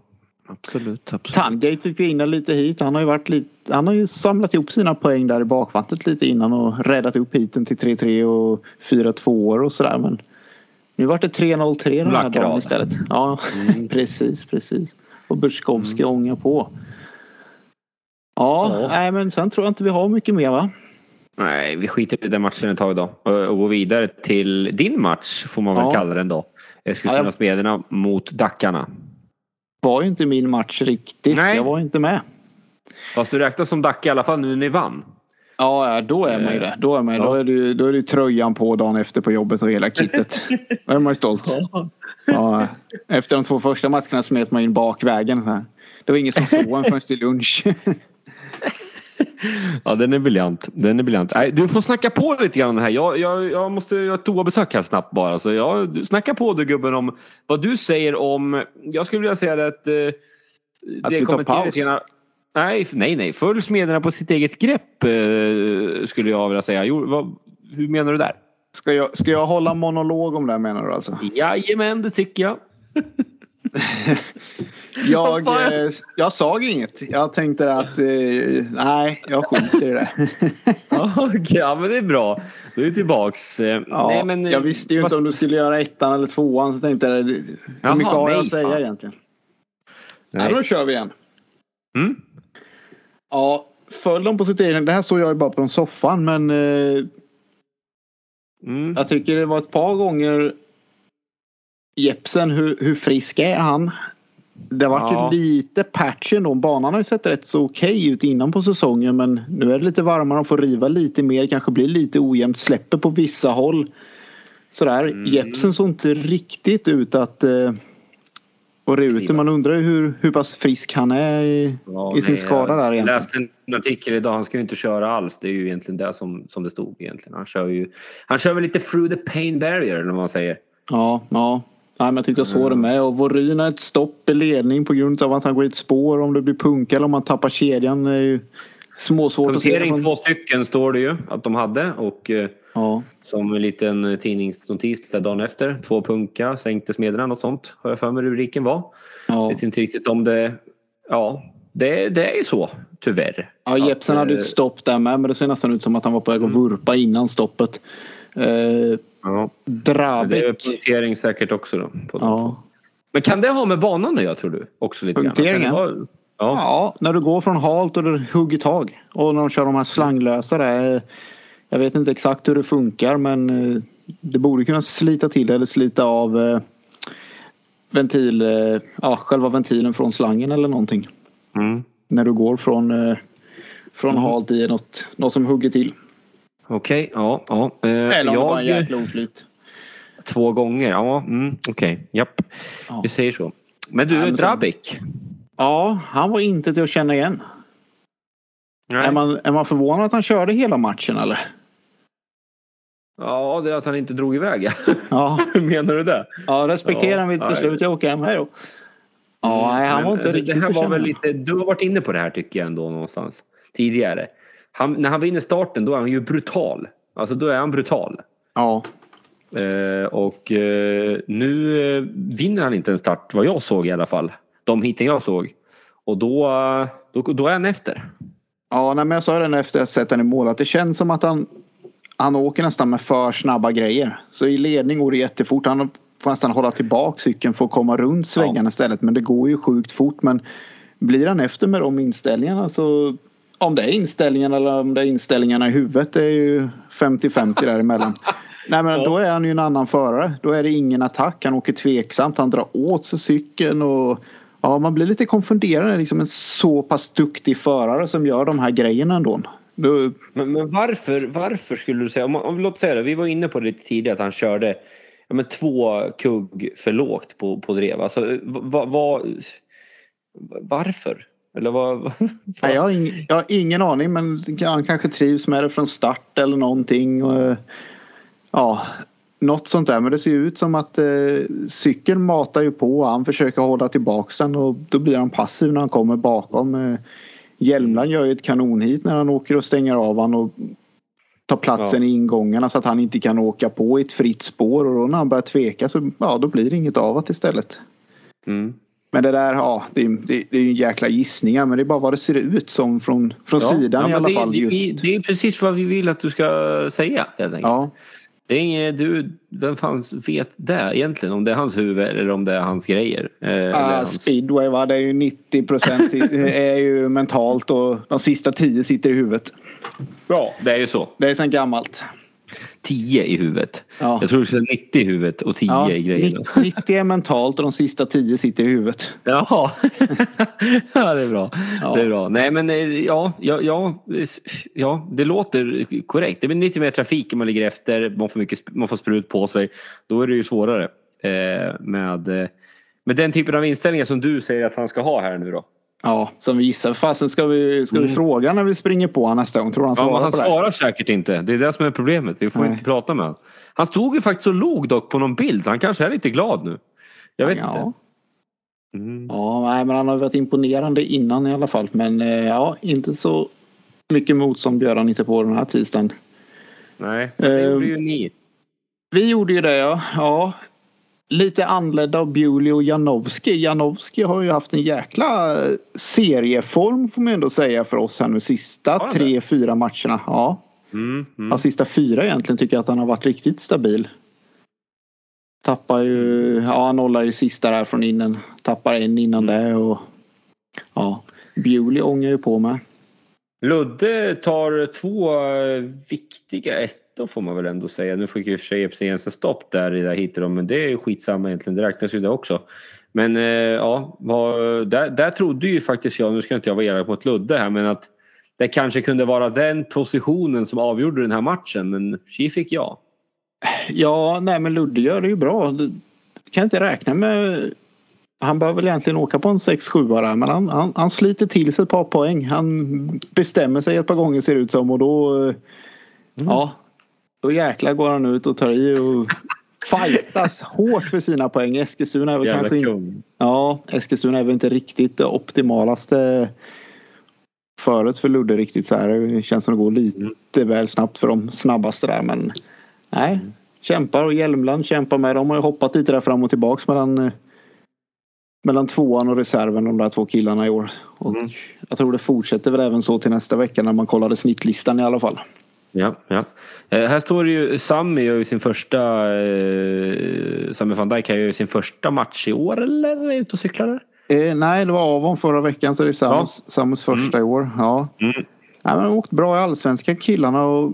Absolut, absolut.
Tangate fick vi in lite hit. Han har ju varit lite, han har ju samlat ihop sina poäng där i bakvattnet lite innan och räddat upp hiten till 3-3 och 4-2 och sådär men nu vart det 3-0-3 den här dagen istället. Ja,
Mm. <laughs>
precis, precis. Och Burskowski ångar på. Ja,
Ja.
nej men sen tror jag inte vi har mycket mer va?
Nej, vi skiter i den matchen ett tag då och går vidare till din match får man väl
Ja.
kalla den då. Eskilstuna
Ja,
Smederna mot Dackarna.
Var ju inte min match riktigt.
Nej.
Jag var inte med.
Fast du räknas som Dacke i alla fall nu när ni vann.
Ja, ja, då är man ju det. Då är, man,
Ja.
då är, ju- då är ju tröjan på dagen efter på jobbet och hela kittet. <laughs> Då är man ju stolt. Ja, efter de två första matcherna smet man in bakvägen. Så här. Det var ingen som såg en förrän till lunch. <laughs>
Ja, den är briljant. Den är briljant. Du får snacka på lite grann här. Jag, jag, jag måste göra ett toabesök här snabbt bara. Så jag, du, snacka på du gubben om vad du säger om... Jag skulle vilja säga att... Eh,
Att
det
vi tar paus?
Nej, nej, nej. Följ Smederna på sitt eget grepp eh, skulle jag vilja säga. Jo, vad, hur menar du där?
Ska jag, ska jag hålla monolog om det här menar du alltså?
Jajamän, det tycker jag. <laughs>
Jag, eh, jag sa inget. Jag tänkte att eh, nej, jag skiter i det.
Ja, <laughs> okej, ja, men det är bra. Då är vi tillbaks. Eh,
Ja,
nej, men,
jag visste ju
vad-
inte om du skulle göra ettan eller tvåan så tänkte jag hur mycket har jag att säga
fan.
egentligen? Nej.
Nej.
då kör vi igen.
Mm?
Ja, föll de på sitt egen. Det här såg jag ju bara på soffan men eh,
Mm.
jag tycker det var ett par gånger Jepsen, hur, hur frisk är han? Det har varit
Ja.
lite patchy ändå. Banan har ju sett rätt så okej ut innan på säsongen men nu är det lite varmare. De får riva lite mer. Kanske blir lite ojämnt. Släpper på vissa håll. Sådär.
Mm.
Jepsen såg inte riktigt ut att eh, och rutor. Man undrar ju hur, hur pass frisk han är i,
Ja,
i sin
nej,
skada där
Jag
egentligen.
läste en artikel idag. Han ska ju inte köra alls. Det är ju egentligen det som, som det stod egentligen. Han kör ju han kör väl lite through the pain barrier eller vad man säger.
Ja, ja. Nej, men jag tyckte jag såg
Mm.
det med. Och Voryn har ett stopp i ledning på grund av att han går i ett spår. Om det blir punka eller om man tappar kedjan är ju småsvårt att se. Från-
två stycken står det ju att de hade och eh,
Ja,
som en liten tidningsnotis där dagen efter. Två punka, sänkte smederna något sånt har jag för mig rubriken var.
ja.
Vet inte riktigt om det... Ja, det, det är ju så tyvärr.
ja Jepsen hade
eh,
ett stopp där med. Men det ser nästan ut som att han var på väg att
Mm.
vurpa innan stoppet. Eh,
Ja, men det är punktering säkert också då. På.
Ja.
Men kan det ha med banan att göra tror du? Också lite grann?
Punkteringen?
Vara- Ja.
ja, när du går från halt och det hugger tag. Och när de kör de här slanglösa där. Jag vet inte exakt hur det funkar men eh, det borde kunna slita till eller slita av eh, ventil, eh, ja, själva ventilen från slangen eller någonting.
Mm.
När du går från, eh, från
Mm.
halt i något, något som hugger till.
Okej, ja. ja. Eh,
Eller om det bara är en
jag,
jäkla oflyt.
två gånger, ja. Mm, Okej, japp.
Ja.
Vi säger så. Men du,
Ja, men. Ja, han var inte till att känna igen.
Nej.
Är man, är man förvånad att han körde hela matchen eller?
Ja, det är att han inte drog iväg. <laughs>
Ja,
Menar du det?
ja respektera
Ja,
mig till slut. Jag åker hem. Hej då. Ja, nej, han var inte
alltså,
riktigt
Det här var väl lite, du har varit inne på det här tycker jag ändå någonstans. Tidigare. Han, när han vinner starten då är han ju brutal. Alltså då är han brutal.
Ja,
Eh, och eh, nu eh, vinner han inte en start vad jag såg i alla fall. De hiten jag såg. Och då, då, då är han efter.
ja nej, men jag sa det efter att jag sett den i mål att det känns som att han han åker nästan med för snabba grejer. Så i ledning går det jättefort. Han får nästan hålla tillbaka cykeln för att komma runt svängarna istället. Men det går ju sjukt fort. Men blir han efter med de inställningarna så om det är inställningarna eller om det är inställningarna i huvudet det är ju 50-50 däremellan. <laughs> Nej men då är han ju en annan förare. Då är det ingen attack. Han åker tveksamt. Han drar åt sig cykeln och ja, man blir lite konfunderad. Liksom en så pass duktig förare som gör de här grejerna ändå. Då,
Men, men varför, varför skulle du säga, om, om, låt säga det, vi var inne på det lite tidigare att han körde ja, men två kugg för lågt på, på drev. Alltså, vad, vad, varför? Eller <laughs> vad?
Nej, jag, har ing, jag har ingen aning men han kanske trivs med det från start eller någonting. Och, ja, något sånt där. Men det ser ut som att eh, cykeln matar ju på. Han försöker hålla tillbaks den och då blir han passiv när han kommer bakom. Eh, Hjälmland gör ju ett kanonhit när han åker och stänger av han och tar platsen
Ja.
i ingångarna så att han inte kan åka på i ett fritt spår. Och då när han börjar tveka så ja, då blir det inget av det istället.
Mm.
Men det där, ja, det, är- det, det är ju en jäkla gissningar men det är bara vad det ser ut som från, från sidan i
men
alla
det,
fall.
det,
Just.
det är precis vad vi vill att du ska säga helt enkelt.
Ja,
Det är inget, du, vem fan vet det egentligen? Om det är hans huvud eller om det är hans grejer. Eh,
Ah,
hans...
speedway va, det är ju 90 procent <laughs> är ju mentalt och de sista 10 sitter i huvudet.
Ja, det är ju så.
Det är sen gammalt.
10 i huvudet.
Ja.
Jag tror du skulle säga 90 i huvudet och 10
Ja,
i grejerna.
90 är mentalt och de sista 10 sitter i huvudet.
Jaha. <laughs> ja, det är bra.
Ja.
Det är bra. Nej, men eh, ja, ja, ja, ja, det låter korrekt. Det blir lite mer trafik om man ligger efter. Man får, mycket, man får sprut på sig. Då är det ju svårare eh, med, eh, med den typen av inställningar som du säger att han ska ha här nu då.
Ja, som vi gissar. Fasen ska vi, ska vi
Mm.
fråga när vi springer på honom nästa gång? Tror han
Ja,
svarar
men han
på det?
svarar säkert inte. Det är det som är problemet. Vi får
Nej.
inte prata med honom. Han stod ju faktiskt och log dock på någon bild så han kanske är lite glad nu. Jag vet
ja.
inte. Mm.
Ja, nej, men han har varit imponerande innan i alla fall. Men eh, ja, inte så mycket motstånd gör han inte på den här tisdagen.
Nej, det
Eh,
gjorde ju ni.
Vi gjorde ju det ja. ja lite anledda av Bewley och Janowski. Janowski har ju haft en jäkla eh, serieform får man ju ändå säga för oss här nu sista tre, fyra matcherna. Ja.
Mm, mm.
Ja, sista fyra egentligen tycker jag att han har varit riktigt stabil. Tappar ju, ja han nollar ju sista där från innan. Tappar en innan mm. det och ja. Bewley ångar ju på med.
Ludde tar två eh, viktiga ett 2019 får man väl ändå säga. Nu fick ju för sig Epstein stopp där i det här men det är ju skitsamma egentligen, det räknas ju det också. Men eh, ja, där, där trodde ju faktiskt jag, nu ska inte jag vara elak mot Ludde här, men att det kanske kunde vara den positionen som avgjorde den här matchen, men tji fick jag.
Ja, nej men Ludde gör det ju bra. Du kan inte räkna med... Han behöver väl egentligen åka på en 6-7 men han, han, han, sliter till sig ett par poäng. Han bestämmer sig ett par gånger ser det ut som och då... Eh, mm. Ja, då jäklar går han ut och tar i och fightas <laughs> hårt för sina poäng. Eskilstuna är väl
Jävla
kanske
kung.
Ja, Eskilstuna är väl inte riktigt det optimalaste föret för Ludde riktigt så här. Det känns som det går lite väl snabbt för de snabbaste där men nej. Kämpar och Hjälmland kämpar med. De har ju hoppat lite där fram och tillbaks mellan mellan tvåan och reserven de där två killarna i år. Och
Mm.
jag tror det fortsätter väl även så till nästa vecka när man kollade snittlistan i alla fall.
Ja, ja. Eh, här står det ju Sami gör ju sin första eh, Sami van Dijk gör ju sin första match i år eller är ute och cyklar där?
Eh, nej, det var Avon förra veckan så det är Samus, Samus första i år. Ja.
Mm.
Nej, men de har åkt bra i allsvenska killarna och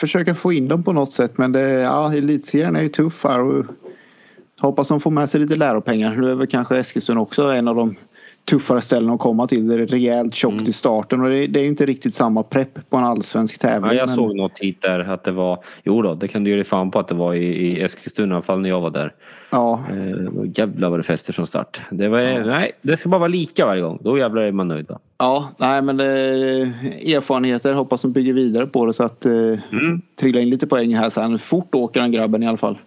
försöker få in dem på något sätt men det, ja, elitserien är ju tuff här och hoppas de får med sig lite läropengar. Nu är väl kanske Eskilstuna också en av de tuffare ställena att komma till. Det är rejält tjockt
Mm.
i starten och det, det är inte riktigt samma prepp på en allsvensk tävling.
Ja, jag
men-
såg något hit där att det var Jo då, det kan du ge dig fan på att det var i, i Eskilstuna i alla fall när jag var där.
Ja,
Eh, jävlar vad det fäster från start. Det, var, nej, det ska bara vara lika varje gång. Då jävlar är man nöjd va?
ja, nej men det, erfarenheter. Hoppas de bygger vidare på det så att eh,
Mm.
trilla in lite poäng här sen. Fort åker den grabben i alla fall.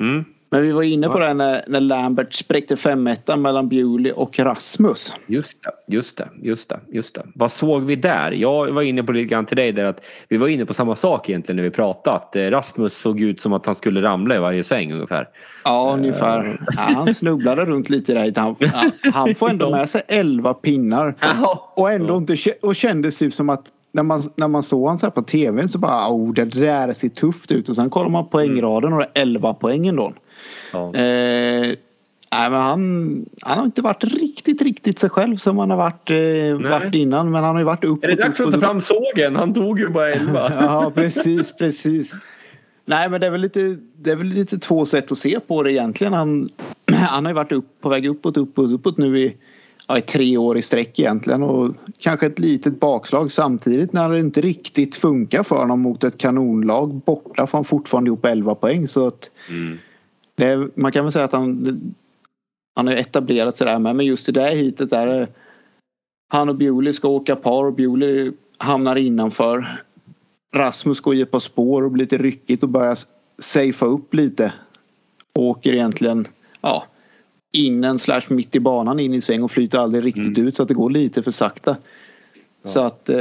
Mm.
Men vi var inne på
Ja.
det när, när Lambert spräckte 5 mellan Bewley och Rasmus.
Just det, just det, just det, just det. Vad såg vi där? Jag var inne på lite grann till dig där att vi var inne på samma sak egentligen när vi pratade. Att eh, Rasmus såg ut som att han skulle ramla i varje sväng ungefär.
Ja, ungefär. Ja, han snubblade runt lite där. Han, han, får ändå <laughs> med sig 11 pinnar. Och ändå inte och kändes typ som att när man, när man såg honom så här på tvn så bara oh, det där ser tufft ut. Och sen kollar man poängraden och det är 11 poäng ändå.
Ja.
Eh, nej, men han, han har inte varit riktigt, riktigt sig själv som han har varit, eh, varit innan. Men han har ju varit upp
Är det dags att ta fram sågen? Han tog ju bara 11. <laughs>
Ja, precis, precis. Nej, men det är väl lite, det är väl lite två sätt att se på det egentligen. Han, <clears throat> han har ju varit upp, på väg uppåt, uppåt, uppåt nu i, ja, i tre år i sträck egentligen. Och kanske ett litet bakslag samtidigt när det inte riktigt funkar för honom mot ett kanonlag. Borta får han fortfarande ihop 11 poäng. Så att
Mm.
det man kan väl säga att han, han har etablerat sig där med. Men just i det här hitet där är- han och Bewley ska åka par och Bewley hamnar innanför. Rasmus går i ett par spår och blir lite ryckigt och börjar safea upp lite. Och åker egentligen ja, in en slash mitt i banan in i sväng och flyter aldrig riktigt
Mm.
ut så att det går lite för sakta. Så att eh,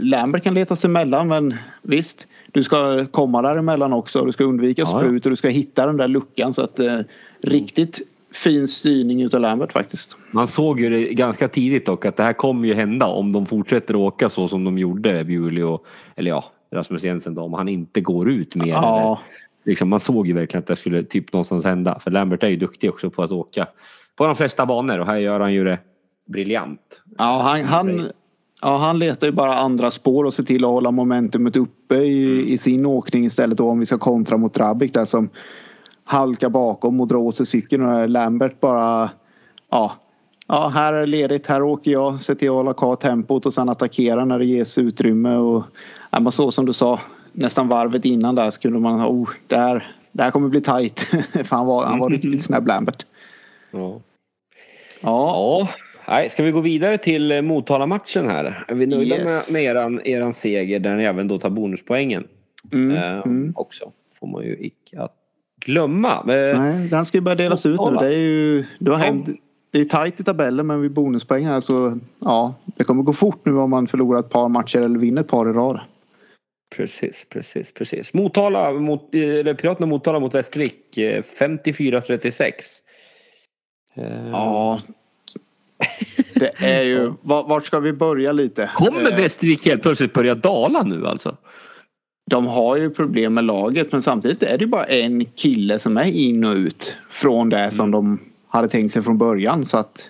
Lambert kan leta sig emellan men visst du ska komma däremellan också. Du ska undvika
Ja, ja.
sprut och du ska hitta den där luckan så att eh, riktigt fin styrning utav Lambert faktiskt.
Man såg ju det ganska tidigt dock att det här kommer ju hända om de fortsätter åka så som de gjorde Bewley och eller ja Rasmus Jensen då om han inte går ut mer.
Ja.
Liksom, man såg ju verkligen att det skulle typ någonstans hända. För Lambert är ju duktig också på att åka på de flesta banor och här gör han ju det briljant.
Ja, han, han, ja, han letar ju bara andra spår och ser till att hålla momentumet uppe i, i sin åkning istället då om vi ska kontra mot Drabik där som halkar bakom och drar åt sig cykeln och Lambert bara ja, ja, här är ledigt, här åker jag, ser till att hålla kvar tempot och sen attackera när det ges utrymme och ja, man så som du sa nästan varvet innan där skulle man oh, det här, det här kommer bli tight. <laughs> För han var, han var riktigt snabb Lambert.
Ja.
Ja,
nej, ska vi gå vidare till eh, Motala-matchen här? Är vi nöjda
Yes.
med, med eran, eran seger där ni även då tar bonuspoängen?
mm,
eh,
mm.
Också. Får man ju icke att glömma. Eh,
Nej, den ska ju börja delas ut nu.
Motala.
Det är ju det har
Ja.
hänt. Det är tajt i tabellen men vid bonuspoäng här så ja, det kommer gå fort nu om man förlorar ett par matcher eller vinner ett par i rad.
Precis, precis, precis. Motala mot, eh, eller Piraterna Motala mot Västervik eh, 54-36. Eh,
Ja. Det är ju, <laughs> var- vart ska vi börja lite?
Kommer
Eh,
Västervik helt plötsligt börja dala nu alltså?
De har ju problem med laget men samtidigt är det bara en kille som är in och ut från det som de hade tänkt sig från början så att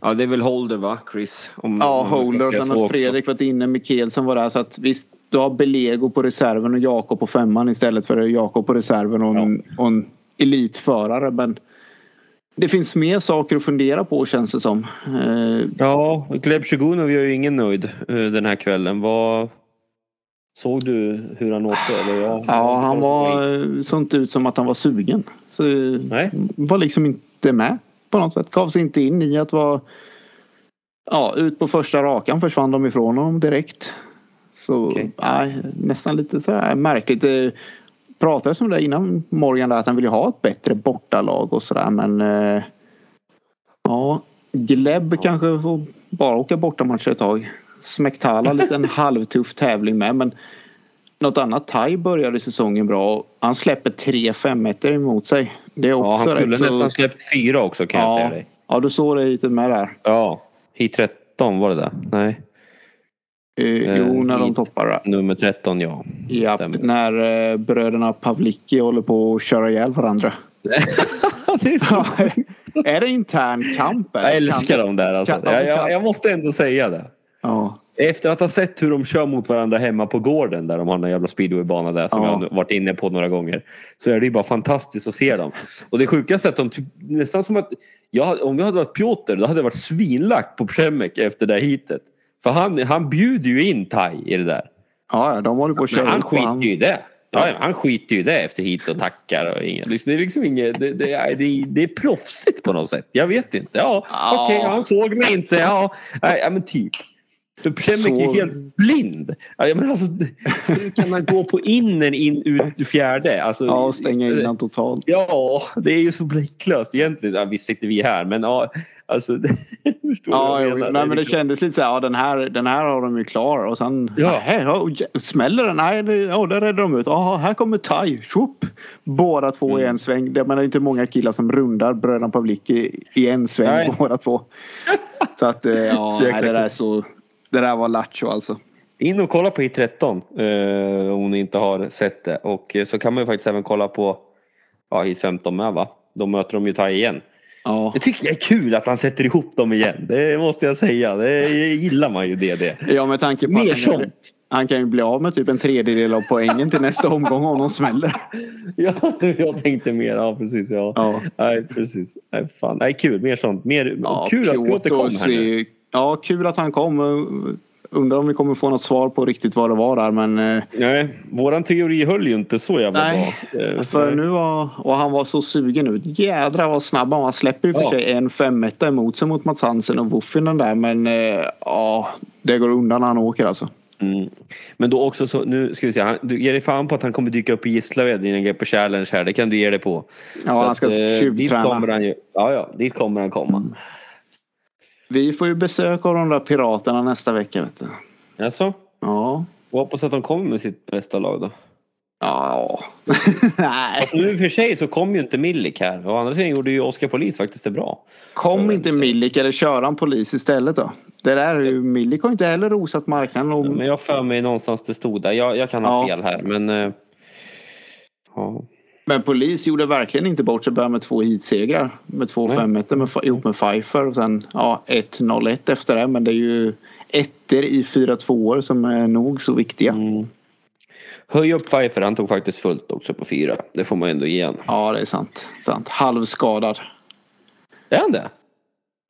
Ja det är väl Holder va, Chris? Om,
Ja,
om
Holder sen har
också.
Fredrik varit inne, Mikkelsen var där så att visst du har Belego på reserven och Jakob på femman istället för Jakob på reserven och en, och en elitförare men det finns mer saker att fundera på känns det som. Eh,
Ja, Gleb Sjugunov gör ju ingen nöjd eh, den här kvällen. Vad Såg du hur han åkte? Eller ja,
ja, han var sånt ut som att han var sugen. Så
Nej.
var liksom inte med på något sätt. Gav sig inte in i att vara Ja, ut på första rakan försvann de ifrån honom direkt. Så
Okej.
nej, nästan lite sådär märkligt. Det pratades om det innan Morgan där att han ville ha ett bättre bortalag och sådär men eh, Ja, Gleb kanske får bara åka bortamatcher ett tag. Smektala lite en <laughs> halvtuff tävling med men något annat Thai började säsongen bra. Han släpper tre 5 emot sig. Det är också
Ja, han skulle
så-
nästan släppt fyra också kan jag säga
Ja,
dig.
ja, du såg det lite med där.
Ja, hit 13 var det där? Nej,
Eh,
Eh,
jo, när de toppar
nummer 13 ja.
Ja, när eh, bröderna Pavlicki håller på att köra ihjäl varandra. <laughs>
det är så...
Är det intern kamp? eller?
Jag älskar
Kan-
dem där alltså.
kan-
Jag, jag, jag måste ändå säga det.
Ja,
Efter att ha sett hur de kör mot varandra hemma på gården där de har en jävla speedwaybana där som
Ja.
jag har varit inne på några gånger. Så är det ju bara fantastiskt att se dem. Och det sjukaste är att de typ, nästan som att jag, om jag hade varit Piotr då hade jag varit svinlack på Przemek efter det här hitet. För han, han bjuder ju in Tai i det där.
ja, de håller på att köra
Men han skiter ju i det. Ja, han skiter ju det efter hit och tackar och inget. Det är liksom inget, det, det, det, det är proffsigt på något sätt. Jag vet inte. Ja,
Ja.
okej, han såg mig inte. Ja, nej, men typ. För Przemek är helt blind. Ja, men alltså, hur kan han gå på innen in ut fjärde? Alltså,
ja, och stänga in han totalt.
Ja, det är ju så blicklöst egentligen. Ja, visst sitter vi här men ja, alltså. <laughs> förstår
Ja,
jag menar?
nej, men det
liksom-
kändes lite så här, ja den här, den här har de ju klar och sen
Ja.
och jä- smäller den? Nej, ja, där räddar de ut. Ja, här kommer Tai. Tjopp! Båda två i
Mm.
en sväng. Det är inte många killar som rundar bröderna Pavlicki i en sväng
Nej. <laughs>
båda två. <laughs> Så att eh, ja, nej, det där så. Det där var lattjo alltså.
In och kolla på hit 13 eh, om ni inte har sett det. Och eh, så kan man ju faktiskt även kolla på ja, hit 15 med va. Då möter de ju Tai igen.
Ja.
Jag tycker det är kul att han sätter ihop dem igen. Det måste jag säga. Det gillar man ju det. det.
Ja med tanke på
Mer
att han,
sånt.
han kan ju bli av med typ en tredjedel av poängen till nästa omgång om de smäller. <laughs>
Ja, jag tänkte mer. Ja precis. Ja.
Ja.
Nej, precis. Nej, fan. Nej, kul. Mer sånt. Mer,
Ja,
kul att Piotr kom här nu.
Ja, kul att han kom. Undrar om vi kommer få något svar på riktigt vad det var där men eh,
Nej, våran teori höll ju inte så jävla
Nej,
bra. Eh,
för
nej.
nu var, och han var så sugen ut. Jädrar vad snabb han var. Han släpper ju för
Ja.
sig en femetta emot sig mot Mats Hansen och Wuffinen där men eh, ja, det går undan när han åker alltså.
Mm. Men då också så, nu ska vi se, han, du ger dig fan på att han kommer dyka upp i Gislaved i en GP Challenge här, det kan du ge dig på.
Ja,
Så
han
att,
ska
eh,
tjuvträna.
ju, ja ja, dit kommer han komma.
Vi får ju besök av de där piraterna nästa vecka vet du.
Alltså,
Ja,
jag hoppas att de kommer med sitt bästa lag då.
Ja. <laughs> Nej.
Alltså, nu i och för sig så kom ju inte Milik här. Och andra sidan gjorde ju Oskar Polis faktiskt det bra.
Kom inte Milik eller kör han polis istället då? Det där är ju, Milik har inte heller rosat marknaden. Och,
Men jag för mig någonstans det stod där. Jag, jag kan ha
Ja.
fel här men... eh, ja.
Men polis gjorde verkligen inte bort sig. Började med två heatsegrar. Med två
Nej.
5 med, ihop med Pfeiffer och sen ja, 1-0-1 efter det. Men det är ju ettor i 4-2 år som är nog så viktiga.
Mm. Höj upp Pfeiffer, han tog faktiskt fullt också på fyra. Det får man ändå ge han.
Ja det är sant. sant. Halvskadad.
Är han det?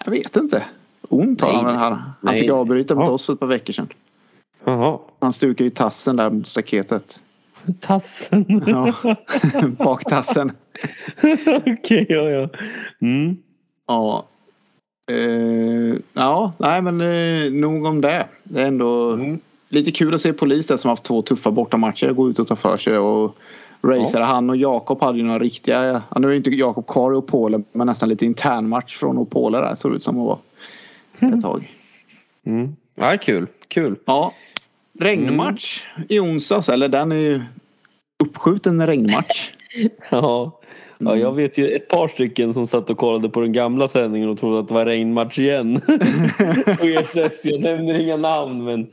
Jag vet inte. Ont har han väl. Han, fick avbryta mot
Ja.
oss för ett par veckor sedan.
Jaha.
Han stukade ju tassen där mot staketet.
Tassen.
Ja. <laughs> Baktassen. <laughs>
Okej, ja ja. Mm.
Ja. Eh, ja, nej men eh, nog om det. Det är ändå
Mm.
lite kul att se polis där som haft två tuffa bortamatcher gå ut och ta för sig och racea. Han och Jakob hade ju några riktiga, ja, nu är inte Jakob kvar i Opolen men nästan lite intern match från Opola där såg det ut som att vara ett tag. <laughs>
Mm. Ja, kul. Kul.
Ja. Regnmatch i onsdags, eller den är ju uppskjuten regnmatch. <laughs>
Ja. ja,
Mm.
jag vet ju ett par stycken som satt och kollade på den gamla sändningen och trodde att det var regnmatch igen. <laughs> på ESS. Jag nämner inga namn men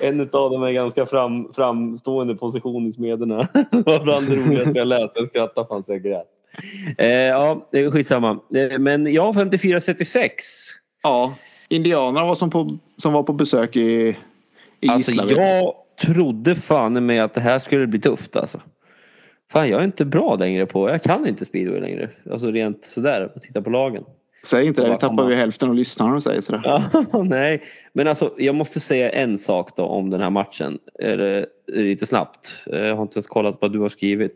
en av dem är ganska fram, framstående position i Smederna. <laughs> Det var bland det roligaste jag läst. Jag skrattade fan så jag grät. Eh, ja, det är skitsamma. Eh, men ja, 54-36.
Ja, indianerna var som, på, som var på besök i
Alltså
Gislaved.
jag trodde fan med att det här skulle bli tufft alltså. Fan jag är inte bra längre på, jag kan inte speedway längre. Alltså rent sådär, att titta på lagen.
Säg inte det, vi tappar ju hälften av lyssnarna och säger sådär.
Ja, <laughs> nej. Men alltså jag måste säga en sak då om den här matchen. Eller, lite snabbt. Eh, Jag har inte ens kollat vad du har skrivit.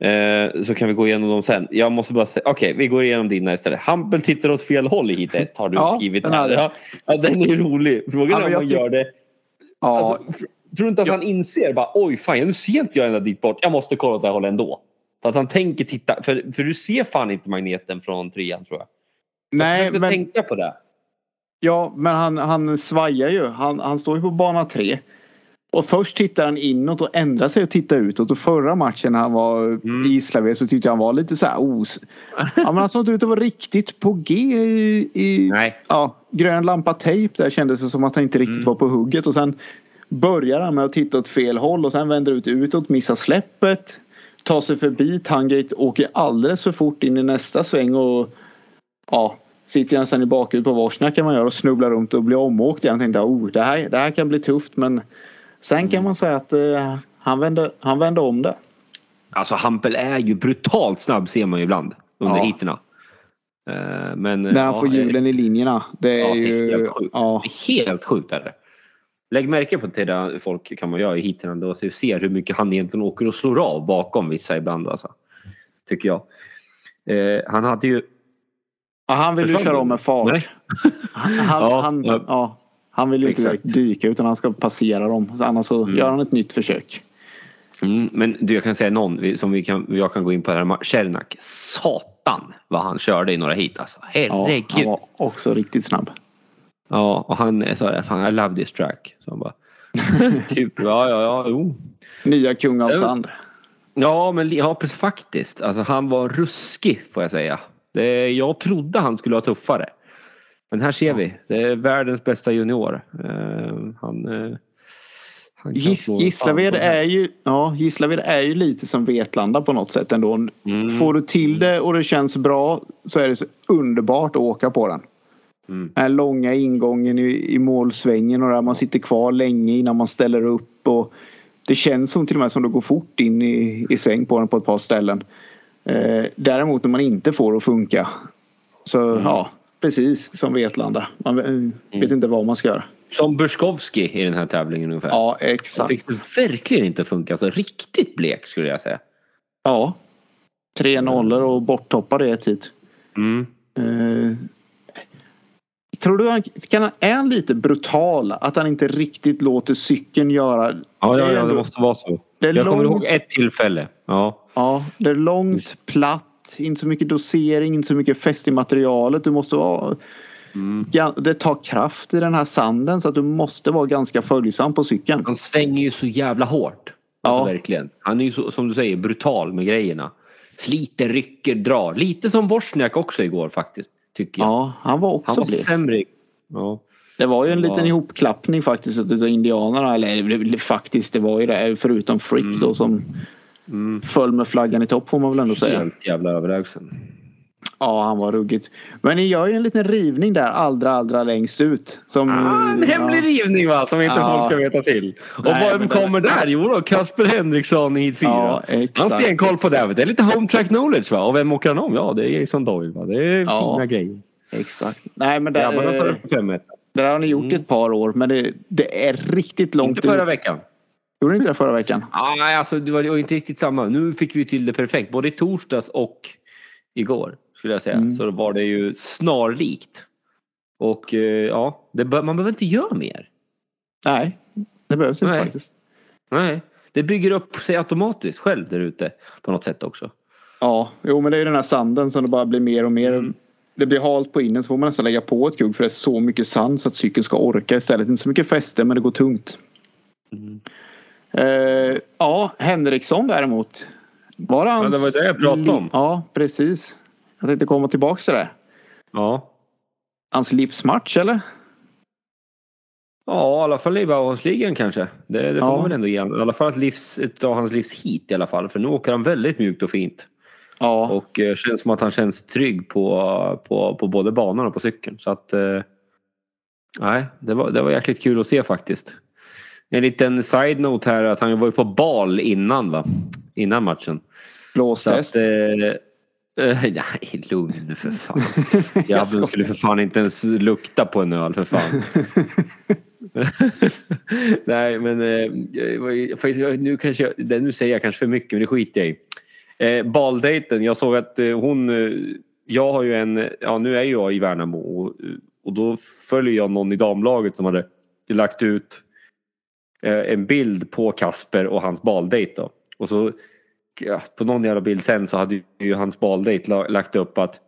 Eh, så kan vi gå igenom dem sen. Jag måste bara säga, okej vi går igenom dina istället. Hampel tittar åt fel håll i hit ett har du
Ja,
skrivit här. Ja, den är rolig. Frågan är om man gör det
Ja,
Alltså, tror du inte att
Ja.
han inser bara oj fan nu ser inte jag ända dit bort. Jag måste kolla åt det här hållet ändå. För att han tänker titta. För, för du ser fan inte magneten från trean tror jag.
nej
jag
men,
tänka på det.
ja, men han, han svajar ju. Han, han står ju på bana tre. Och först tittar han inåt och ändrar sig och tittar utåt. Och förra matchen när han var
Mm.
i Gislaved så tyckte jag han var lite så här os... <laughs> ja, men han såg inte ut att vara riktigt på G i, i
Nej.
ja, grön lampa tejp där kändes det som att han inte riktigt
Mm.
var på hugget och sen börjar han med att titta åt fel håll och sen vänder ut utåt, missar släppet, tar sig förbi Tangate, åker alldeles för fort in i nästa sväng och ja, sitter nästan i bakhjul på Vorsna kan man göra och snubblar runt och blir omåkt igen. Jag tänkte oh, det, här, det här kan bli tufft men sen kan man säga att eh, han, vände, han vände om det.
Alltså Hampel är ju brutalt snabb ser man ju ibland under
Ja.
heaterna. Eh, Men,
När han
ja,
får hjulen i linjerna. Det är
Ja,
ju...
helt sjukt.
Ja,
helt sjukt är det. Lägg märke på till det folk kan man göra i. Så du ser hur mycket han egentligen åker och slår av bakom vissa ibland alltså. Tycker jag. Eh, han hade ju
Ja, han vill ju köra om med fart. Han,
Ja,
han,
ja.
han vill ju inte
Exakt.
dyka utan han ska passera dem. Så Annars så
Mm.
gör han ett nytt försök.
Mm, men du, jag kan säga någon som vi kan, jag kan gå in på här. Cernak. Satan vad han körde i några hit alltså.
Ja,
Herregud.
han
Ja,
var också riktigt snabb.
och han sa fan I love this track. Så han bara. <laughs> typ, ja, ja, ja, jo.
Nya kung av
Sen-
sand.
Ja, men ja, precis, faktiskt. Alltså, han var ruskig får jag säga. Det, jag trodde han skulle vara tuffare. Men här ser vi. Det är världens bästa junior. Eh, han, eh, han kan
Gis,
slå
Gislaved är ju, ja, Gislaved är ju lite som Vetlanda på något sätt ändå.
Mm.
Får du till det och det känns bra så är det så underbart att åka på den.
Mm.
Den här långa ingången i, i målsvängen och där man sitter kvar länge innan man ställer upp. Och det känns som till och med som det går fort in i, i sväng på den på ett par ställen. Eh, däremot när man inte får det att funka. Så
Mm.
ja, precis som Vetlanda. Man vet
Mm.
inte vad man ska göra.
Som Burskovski i den här tävlingen ungefär.
Ja, exakt.
fick det verkligen inte funka. Alltså, riktigt blek skulle jag säga.
Ja. Tre nollor och borttoppar det ett hit.
Mm.
Eh, tror du han kan, han- är han lite brutal? Att han inte riktigt låter cykeln göra...
Ja,
Det
ja, ja, det måste vara så.
Det är
Jag kommer
långt-
ihåg ett tillfälle. Ja.
Ja, det är långt, platt, inte så mycket dosering, inte så mycket fäst i materialet. Du måste vara...
Mm.
Det tar kraft i den här sanden så att du måste vara ganska följsam på cykeln.
Han svänger ju så jävla hårt. Alltså
Ja.
verkligen. Han är ju så, som du säger brutal med grejerna. Sliter, rycker, drar. Lite som Wozniak också igår faktiskt. Tycker jag.
Ja, han var också
Han var
blek.
sämre. Ja.
Det var ju en liten
Ja.
ihopklappning faktiskt utav indianerna. Eller faktiskt, det var ju det. Förutom Frick
Mm.
då som
Mm.
föll med flaggan i topp får man väl ändå säga.
Helt jävla överlägsen.
Ja, han var ruggigt. Men ni gör ju en liten rivning där allra, allra längst ut. Som,
Ah, en hemlig rivning va, som inte
Ja.
folk ska veta till. Och
Nej,
vem
men det-
kommer där? Jo då, Kasper Henriksson i hit 4.
Ja,
Han stenkoll på det. Det är lite home track knowledge va? Och vem åker han om? Ja, det är Jason Doyle va? Det är
Ja.
fina grejer.
Exakt. Nej, men det, det,
5
där har ni gjort i
Mm.
ett par år. Men det, det är riktigt långt
Inte förra
ut.
veckan.
Gjorde ni inte det förra veckan? <laughs>
Nej, alltså det var inte riktigt samma. Nu fick vi till det perfekt. Både i torsdags och igår skulle jag säga.
Mm.
Så var det ju snarlikt. Och eh, ja, det man behöver inte göra mer.
Nej, det behövs inte
Nej.
faktiskt.
Nej, det bygger upp sig automatiskt själv där ute på något sätt också.
Ja, jo men det är ju den här sanden som det bara blir mer och mer.
Mm.
Det blir halt på innen så får man nästan lägga på ett kugg för det är så mycket sand så att cykeln ska orka istället. Inte så mycket fäste men det går tungt.
Mm.
Eh, ja, Henriksson däremot. Var det hans...
det var det jag pratade om.
Ja, precis. Jag tänkte komma tillbaks till det.
Ja,
Hans livsmatch eller?
Ja, i alla fall i Bauhausligan kanske. Det, det får
Ja.
man väl ändå ge honom. I alla fall ett, livs, ett av hans livs hit i alla fall. För nu åker han väldigt mjukt och fint.
Ja.
Och eh, känns som att han känns trygg på, på, på både banan och på cykeln. Så att... Eh, nej, det var, det var jäkligt kul att se faktiskt. En liten side-note här att han var ju på bal innan va? Innan matchen. Så
Blåstest.
att... Eh, eh, <laughs> nej, lugn för <laughs> fan. Jabben skulle för fan inte ens lukta på en öl för fan. <laughs> Nej men eh, faktiskt, nu, kanske jag, nu säger jag kanske för mycket men det skiter jag i. Eh, baldejten, jag såg att eh, hon, eh, jag har ju en, ja nu är jag i Värnamo och, och då följer jag någon i damlaget som hade lagt ut eh, en bild på Kasper och hans baldejt då. Och så ja, på någon jävla bild sen så hade ju hans baldejt la- lagt upp att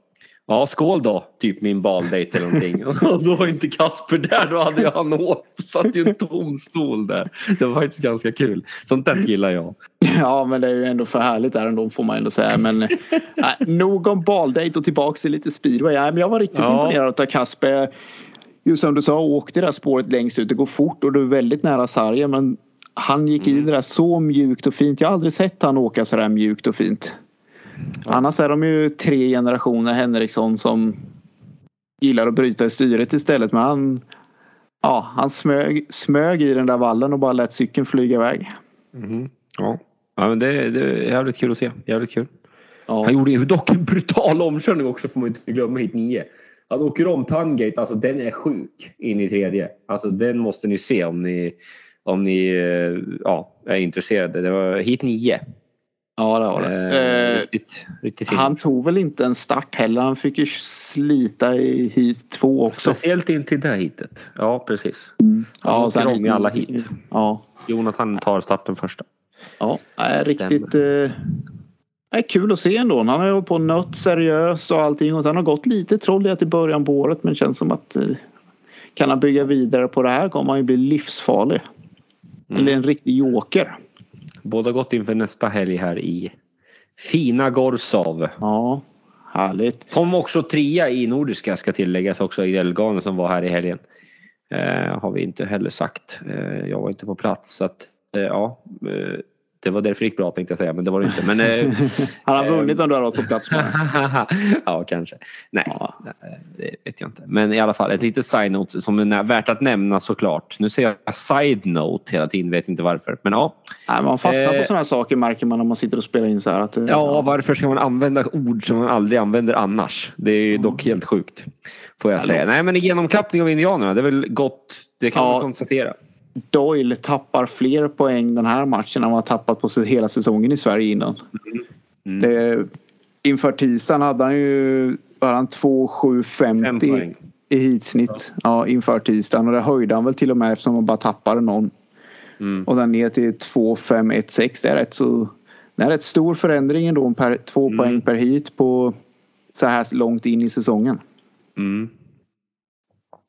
Ja, skål då, typ min baldejt eller någonting. <laughs> Och då var inte Kasper där, då hade jag han åkt. satt ju en tom stol där. Det var faktiskt ganska kul. Sånt där gillar jag.
Ja men det är ju ändå för härligt där ändå får man ändå säga. Men <laughs> nej, nog om baldate och tillbaks till lite speedway. Nej, men jag var riktigt
Ja.
imponerad av Kasper. Just som du sa, åkte det där spåret längst ut. Det går fort och du är väldigt nära sargen. Men han gick
Mm.
i det där så mjukt och fint. Jag har aldrig sett han åka så där mjukt och fint. Annars är de ju tre generationer Henriksson som gillar att bryta i styret istället. Men han, ja, han smög, smög i den där vallen och bara lät cykeln flyga iväg.
Mhm. Ja. ja, men det, det är jävligt kul att se. Jävligt kul.
Ja.
Han gjorde ju dock en brutal omkörning också får man inte glömma hit nio. Han åker om Tangate, alltså den är sjuk in i tredje. Alltså den måste ni se om ni, om ni eh, ja, är intresserade. Det var hit nio.
Ja det var det.
Eh,
Eh,
riktigt, riktigt
han tog väl inte en start heller. Han fick ju slita i hit två också.
Speciellt in till det hitet. Ja precis.
Ja,
Han åker om i alla hit.
Ja,
Jonathan tar starten första.
ja. Är riktigt eh, är kul att se ändå. Han har ju på nött seriös och allting. Och sen har gått lite trolligt i början på året. Men känns som att eh, kan han bygga vidare på det här kommer han ju bli livsfarlig.
Mm.
Eller en riktig joker.
Båda gått inför nästa helg här i fina Gorsov.
Ja, härligt.
Kom också trea i Nordiska ska tilläggas också i Elgane som var här i helgen. Eh, har vi inte heller sagt. Eh, jag var inte på plats så att eh, ja. Det var därför det gick bra tänkte jag säga men det var det inte. Men, eh, <laughs>
Han har vunnit om du har varit på plats <laughs>
ja kanske. Nej
Ja.
det vet jag inte. Men i alla fall ett litet side-note som är värt att nämna såklart. Nu säger jag side-note hela tiden, vet inte varför. Men ja.
Nej, man fastnar på
Eh.
sådana här saker märker man när man sitter och spelar in så här. Att, eh,
Ja, varför ska man använda ord som man aldrig använder annars? Det är ju dock helt sjukt. Får jag
Ja,
säga. Nej men genomklappning av indianerna, det är väl gott. Det kan
Ja.
man konstatera.
Doyle tappar fler poäng den här matchen än vad han tappat på hela säsongen i Sverige innan.
Mm.
Det, inför tisdagen hade han ju var han 2
Fem
50
poäng.
i hitsnitt ja. inför tisdagen och det höjde han väl till och med eftersom han bara tappade någon.
Mm.
Och sen ner till 2 5 1 6 det är rätt så det är rätt stor förändring ändå per, två
Mm.
poäng per hit på så här långt in i säsongen.
Mm.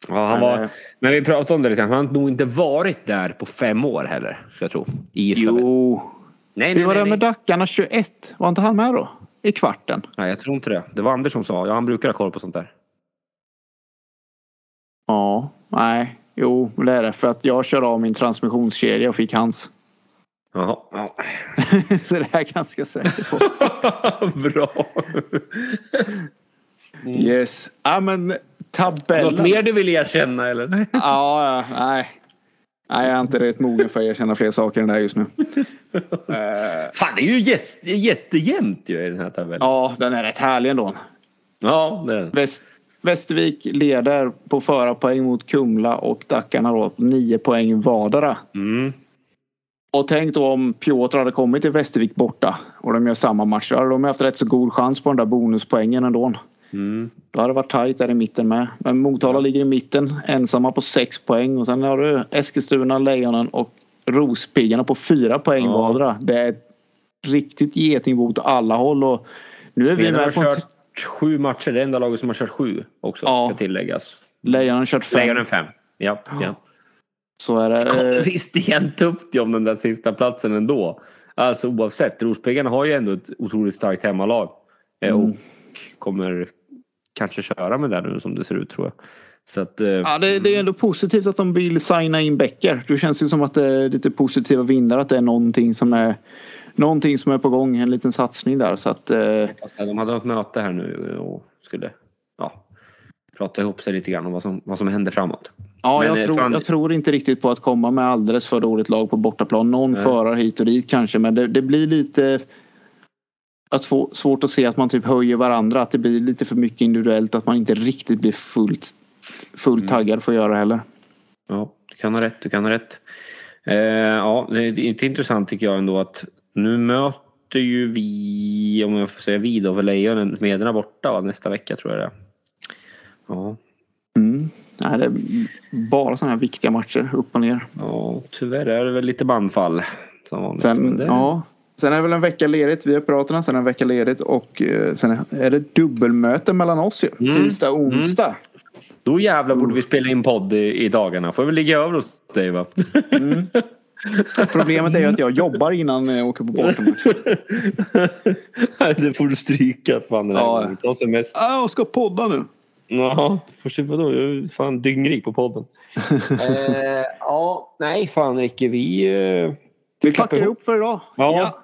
Ja, han
Men,
var,
eh,
men vi pratade om det lite grann. Han har nog inte varit där på fem år heller. Ska jag tro. I Gislaved.
Jo.
Nej,
Hur var det med. Dackarna 21? Var inte han med då? I kvarten?
nej, jag tror inte det. Det var Anders som sa. Ja, han brukar ha koll på sånt där.
Ja, nej. Jo, det är det. För att jag kör av min transmissionskedja och fick hans.
Jaha. Ja. <laughs>
Så det är jag ganska säker på. <laughs>
Bra.
Yes. Ja men tabellen.
Något mer du vill erkänna eller? <laughs>
Ja, nej. Nej, jag är inte rätt mogen för att erkänna fler saker än det här just nu. <laughs>
Fan, det är ju jättejämnt ju i den här tabellen.
ja, den är rätt härlig ändå.
Ja, det är den.
Väst, Västervik leder på förarpoäng mot Kumla och Dackarna då nio poäng vardera.
Mm.
Och tänk då om Piotr hade kommit till Västervik borta och de gör samma match. Då hade de haft rätt så god chans på den där bonuspoängen ändå.
Mm.
Då hade det varit tajt där i mitten med. Men Motala ligger i mitten ensamma på sex poäng och sen har du Eskilstuna, Lejonen och Rospiggarna på fyra poäng
Ja.
vardera. Det är riktigt getingbo åt alla håll och nu är vi
har
med på
kört sju matcher. Det är enda laget som har kört sju också.
Ja.
Ska tilläggas.
Lejonen har kört fem.
Lejonen fem. Ja, ja.
Så är det. Eh,
Visst, det är tufft om den där sista platsen ändå. Alltså oavsett. Rospiggarna har ju ändå ett otroligt starkt hemmalag. Eh,
Mm.
Och kommer kanske köra med det nu som det ser ut tror jag. Så att, eh,
Ja, det, det är ändå positivt att de vill signa in Becker. Det känns ju som att det är lite positiva vindar. Att det är någonting som är, någonting som är på gång. En liten satsning där. Så att, eh,
de hade ett möte här nu och skulle ja, prata ihop sig lite grann om vad som, vad som händer framåt.
ja,
Men,
jag,
eh,
tror,
fan-
jag tror inte riktigt på att komma med alldeles för dåligt lag på bortaplan. Någon
Nej.
förare hit och dit kanske. Men det, det blir lite att få, svårt att se att man typ höjer varandra. Att det blir lite för mycket individuellt. Att man inte riktigt blir fullt, fullt
Mm.
taggad för att göra heller.
Ja, du kan ha rätt. Du kan ha rätt. Eh, ja, det är inte intressant tycker jag ändå att nu möter ju vi, om jag får säga vi då, för Lejonen, Smederna borta va? nästa vecka tror jag det är. Ja,
Mm. Nej, det är bara sådana här viktiga matcher. Upp och ner.
ja, tyvärr är det väl lite bandfall. Som vanligt.
Sen,
det,
ja, sen är det väl en vecka ledigt. Vi har pratat sen en vecka ledigt och eh, sen är det dubbelmöte mellan oss ju.
Mm.
Tisdag och onsdag.
Då jävlar borde vi spela in podd i, i dagarna. Får vi ligga över hos dig va?
Mm. Problemet är ju att jag jobbar innan jag åker på bortamatch.
det får du stryka fan den här
Ja.
gången. Ta semester.
Ah, jag ska podda nu.
Ja, först vadå? Jag är fan dyngrik på podden. <laughs> eh, ja, nej fan Ricke, vi... Eh,
Vi packar ihop för idag.
Ja.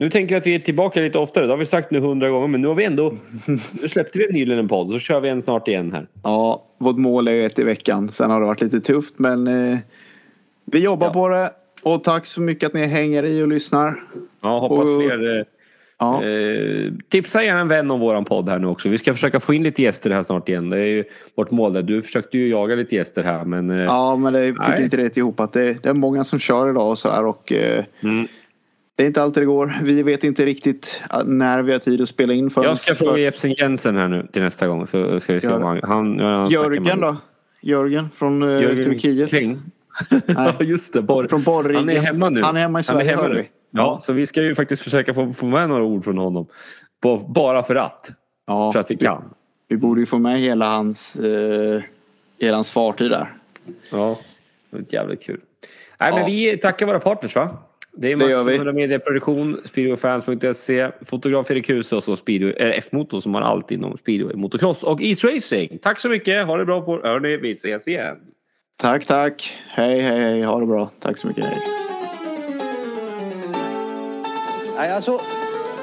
Nu tänker jag att vi är tillbaka lite oftare. Det har vi sagt nu hundra gånger men nu har vi ändå... <laughs> Nu släppte vi nyligen en podd så kör vi en snart igen här.
Ja, vårt mål är ju ett i veckan. Sen har det varit lite tufft men eh, vi jobbar
Ja.
på det. Och tack så mycket att ni hänger i och lyssnar.
Ja, hoppas
Och-
fler... Eh,
Ja,
Eh, tipsa gärna en vän om våran podd här nu också. Vi ska försöka få in lite gäster här snart igen. Det är ju vårt mål där. Du försökte ju jaga lite gäster här men... Eh,
ja men det fick
Nej.
inte rätt ihop att det, det är många som kör idag och sådär och eh,
mm.
Det är inte alltid det går. Vi vet inte riktigt eh, när vi har tid att spela in för
Jag ska fråga Jepsen Jensen här nu till nästa gång så ska vi se om han... han han
Jörgen då? Jörgen från eh,
Jörgen
Turkiet.
Kling. <laughs> Ja just det. Borr.
Från Borriggen.
Han är hemma nu.
Han är hemma i Sverige, hör
nu.
vi.
Ja, så vi ska ju faktiskt försöka få, få med några ord från honom. Bara för att.
Ja,
För att vi kan.
vi borde ju få med hela hans, eh, hela hans fartyg där.
Ja, det jävligt kul. Nej, men
Ja.
vi tackar våra partners va? Det är
Det gör
Max
vi.
100 Media Produktion, speedwayfans.se, fotograf Erik Huse och så speedway, eller F-motor som har allt inom speedway, motocross och e-racing. Tack så mycket, ha det bra på hörni, vi ses igen.
Tack, tack. Hej, hej, hej. Ha det bra. Tack så mycket. Hej.
Nej, alltså,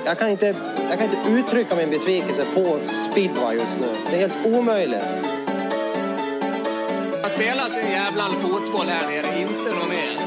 jag, kan inte, jag kan inte uttrycka min besvikelse på speedway just nu. Det är helt omöjligt.
Jag spelar sin jävla fotboll här nere, inte något mer.